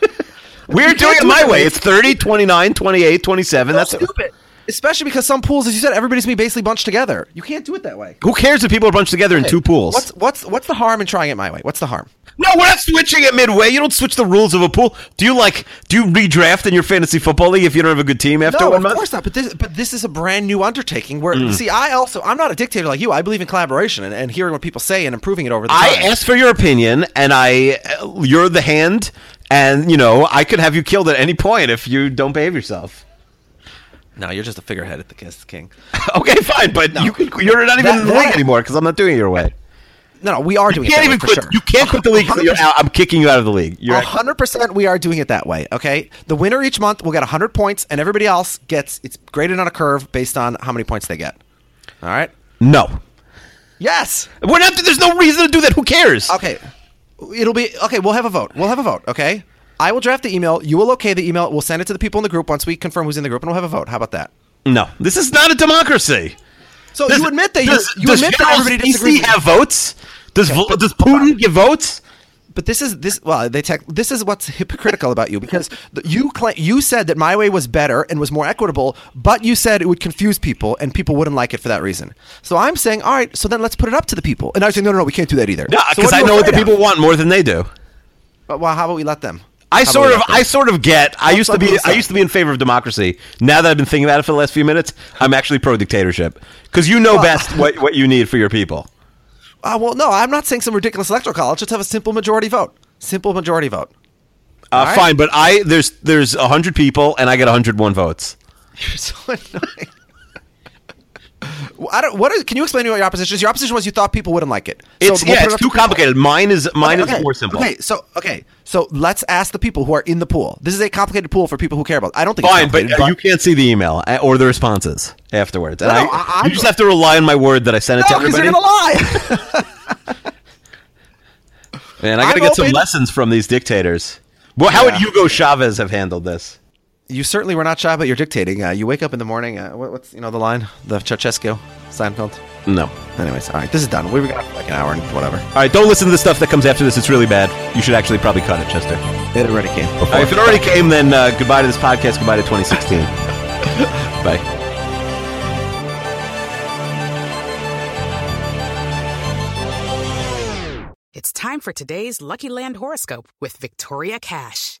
We're doing it my it. way. It's 30, 29, 28, 27. That's That's stupid. Especially because some pools, as you said, everybody's gonna be basically bunched together. You can't do it that way. Who cares if people are bunched together in two pools? What's what's what's the harm in trying it my way? What's the harm? No, we're not switching it midway. You don't switch the rules of a pool. Do you like? Do you redraft in your fantasy football league if you don't have a good team after no, one of month? Of course not. But this, but this is a brand new undertaking. Where Mm. see, I also I'm not a dictator like you. I believe in collaboration and, and hearing what people say and improving it over the time. I asked for your opinion, and I, you're the hand, and you know I could have you killed at any point if you don't behave yourself. No, you're just a figurehead at the Kiss King. okay, fine, but you can, you're not even That- in the league anymore because I'm not doing it your way. No, no, we are doing You can't it even quit. sure. You can't quit the league. You're out. I'm kicking you out of the league. You're hundred percent, we are doing it that way. Okay, the winner each month will get hundred points, and everybody else gets it's graded on a curve based on how many points they get. All right. no. Yes. We're not. There's no reason to do that. Who cares? Okay. It'll be okay. We'll have a vote. We'll have a vote. Okay. I will draft the email. You will okay the email. We'll send it to the people in the group once we confirm who's in the group, and we'll have a vote. How about that? No. This is not a democracy. So Does- you admit that you, does, you does admit that everybody disagrees. have votes? Does Okay, but- does. Putin give votes? But this is this well they tech, this is what's hypocritical about you because you claim you said that my way was better and was more equitable, but you said it would confuse people and people wouldn't like it for that reason. So I'm saying, all right, so then let's put it up to the people. And I saying, no, no, no, we can't do that either. No, because are I know what the of? people want more than they do. But, well, how about we let them? I sort of. I sort of get. I used to be, I used to be in favor of democracy. Now that I've been thinking about it for the last few minutes, I'm actually pro dictatorship because you know best what what you need for your people. Uh, well, no, I'm not saying some ridiculous electoral college. Let's have a simple majority vote. Simple majority vote. Uh, right. Fine, but I there's there's hundred people and I get 101 votes. You're so annoying. I don't. What is, can you explain to me what your opposition is? Your opposition was you thought people wouldn't like it. So It's we'll yeah, put it too to people. complicated. Mine is mine Okay, is more simple. Okay, so okay, so let's ask the people who are in the pool. This is a complicated pool for people who care about. I don't think Fine, it's but complicated, uh, you can't see the email uh, or the responses afterwards. And No, I, I- I- you just have to rely on my word that I sent it no, to everybody. you're gonna lie. Man, I got to I'm get some lessons from these dictators. Well, how Yeah. would Hugo Chavez have handled this? You certainly were not shy, but you're dictating. Uh, you wake up in the morning. Uh, what, what's you know the line? The Ceausescu, Seinfeld. No. Anyways, all right, this is done. We've got like an hour and whatever. All right, don't listen to the stuff that comes after this. It's really bad. You should actually probably cut it, Chester. It already came. All right, if it already came, then uh, goodbye to this podcast. Goodbye to 2016. Bye. It's time for today's Lucky Land horoscope with Victoria Cash.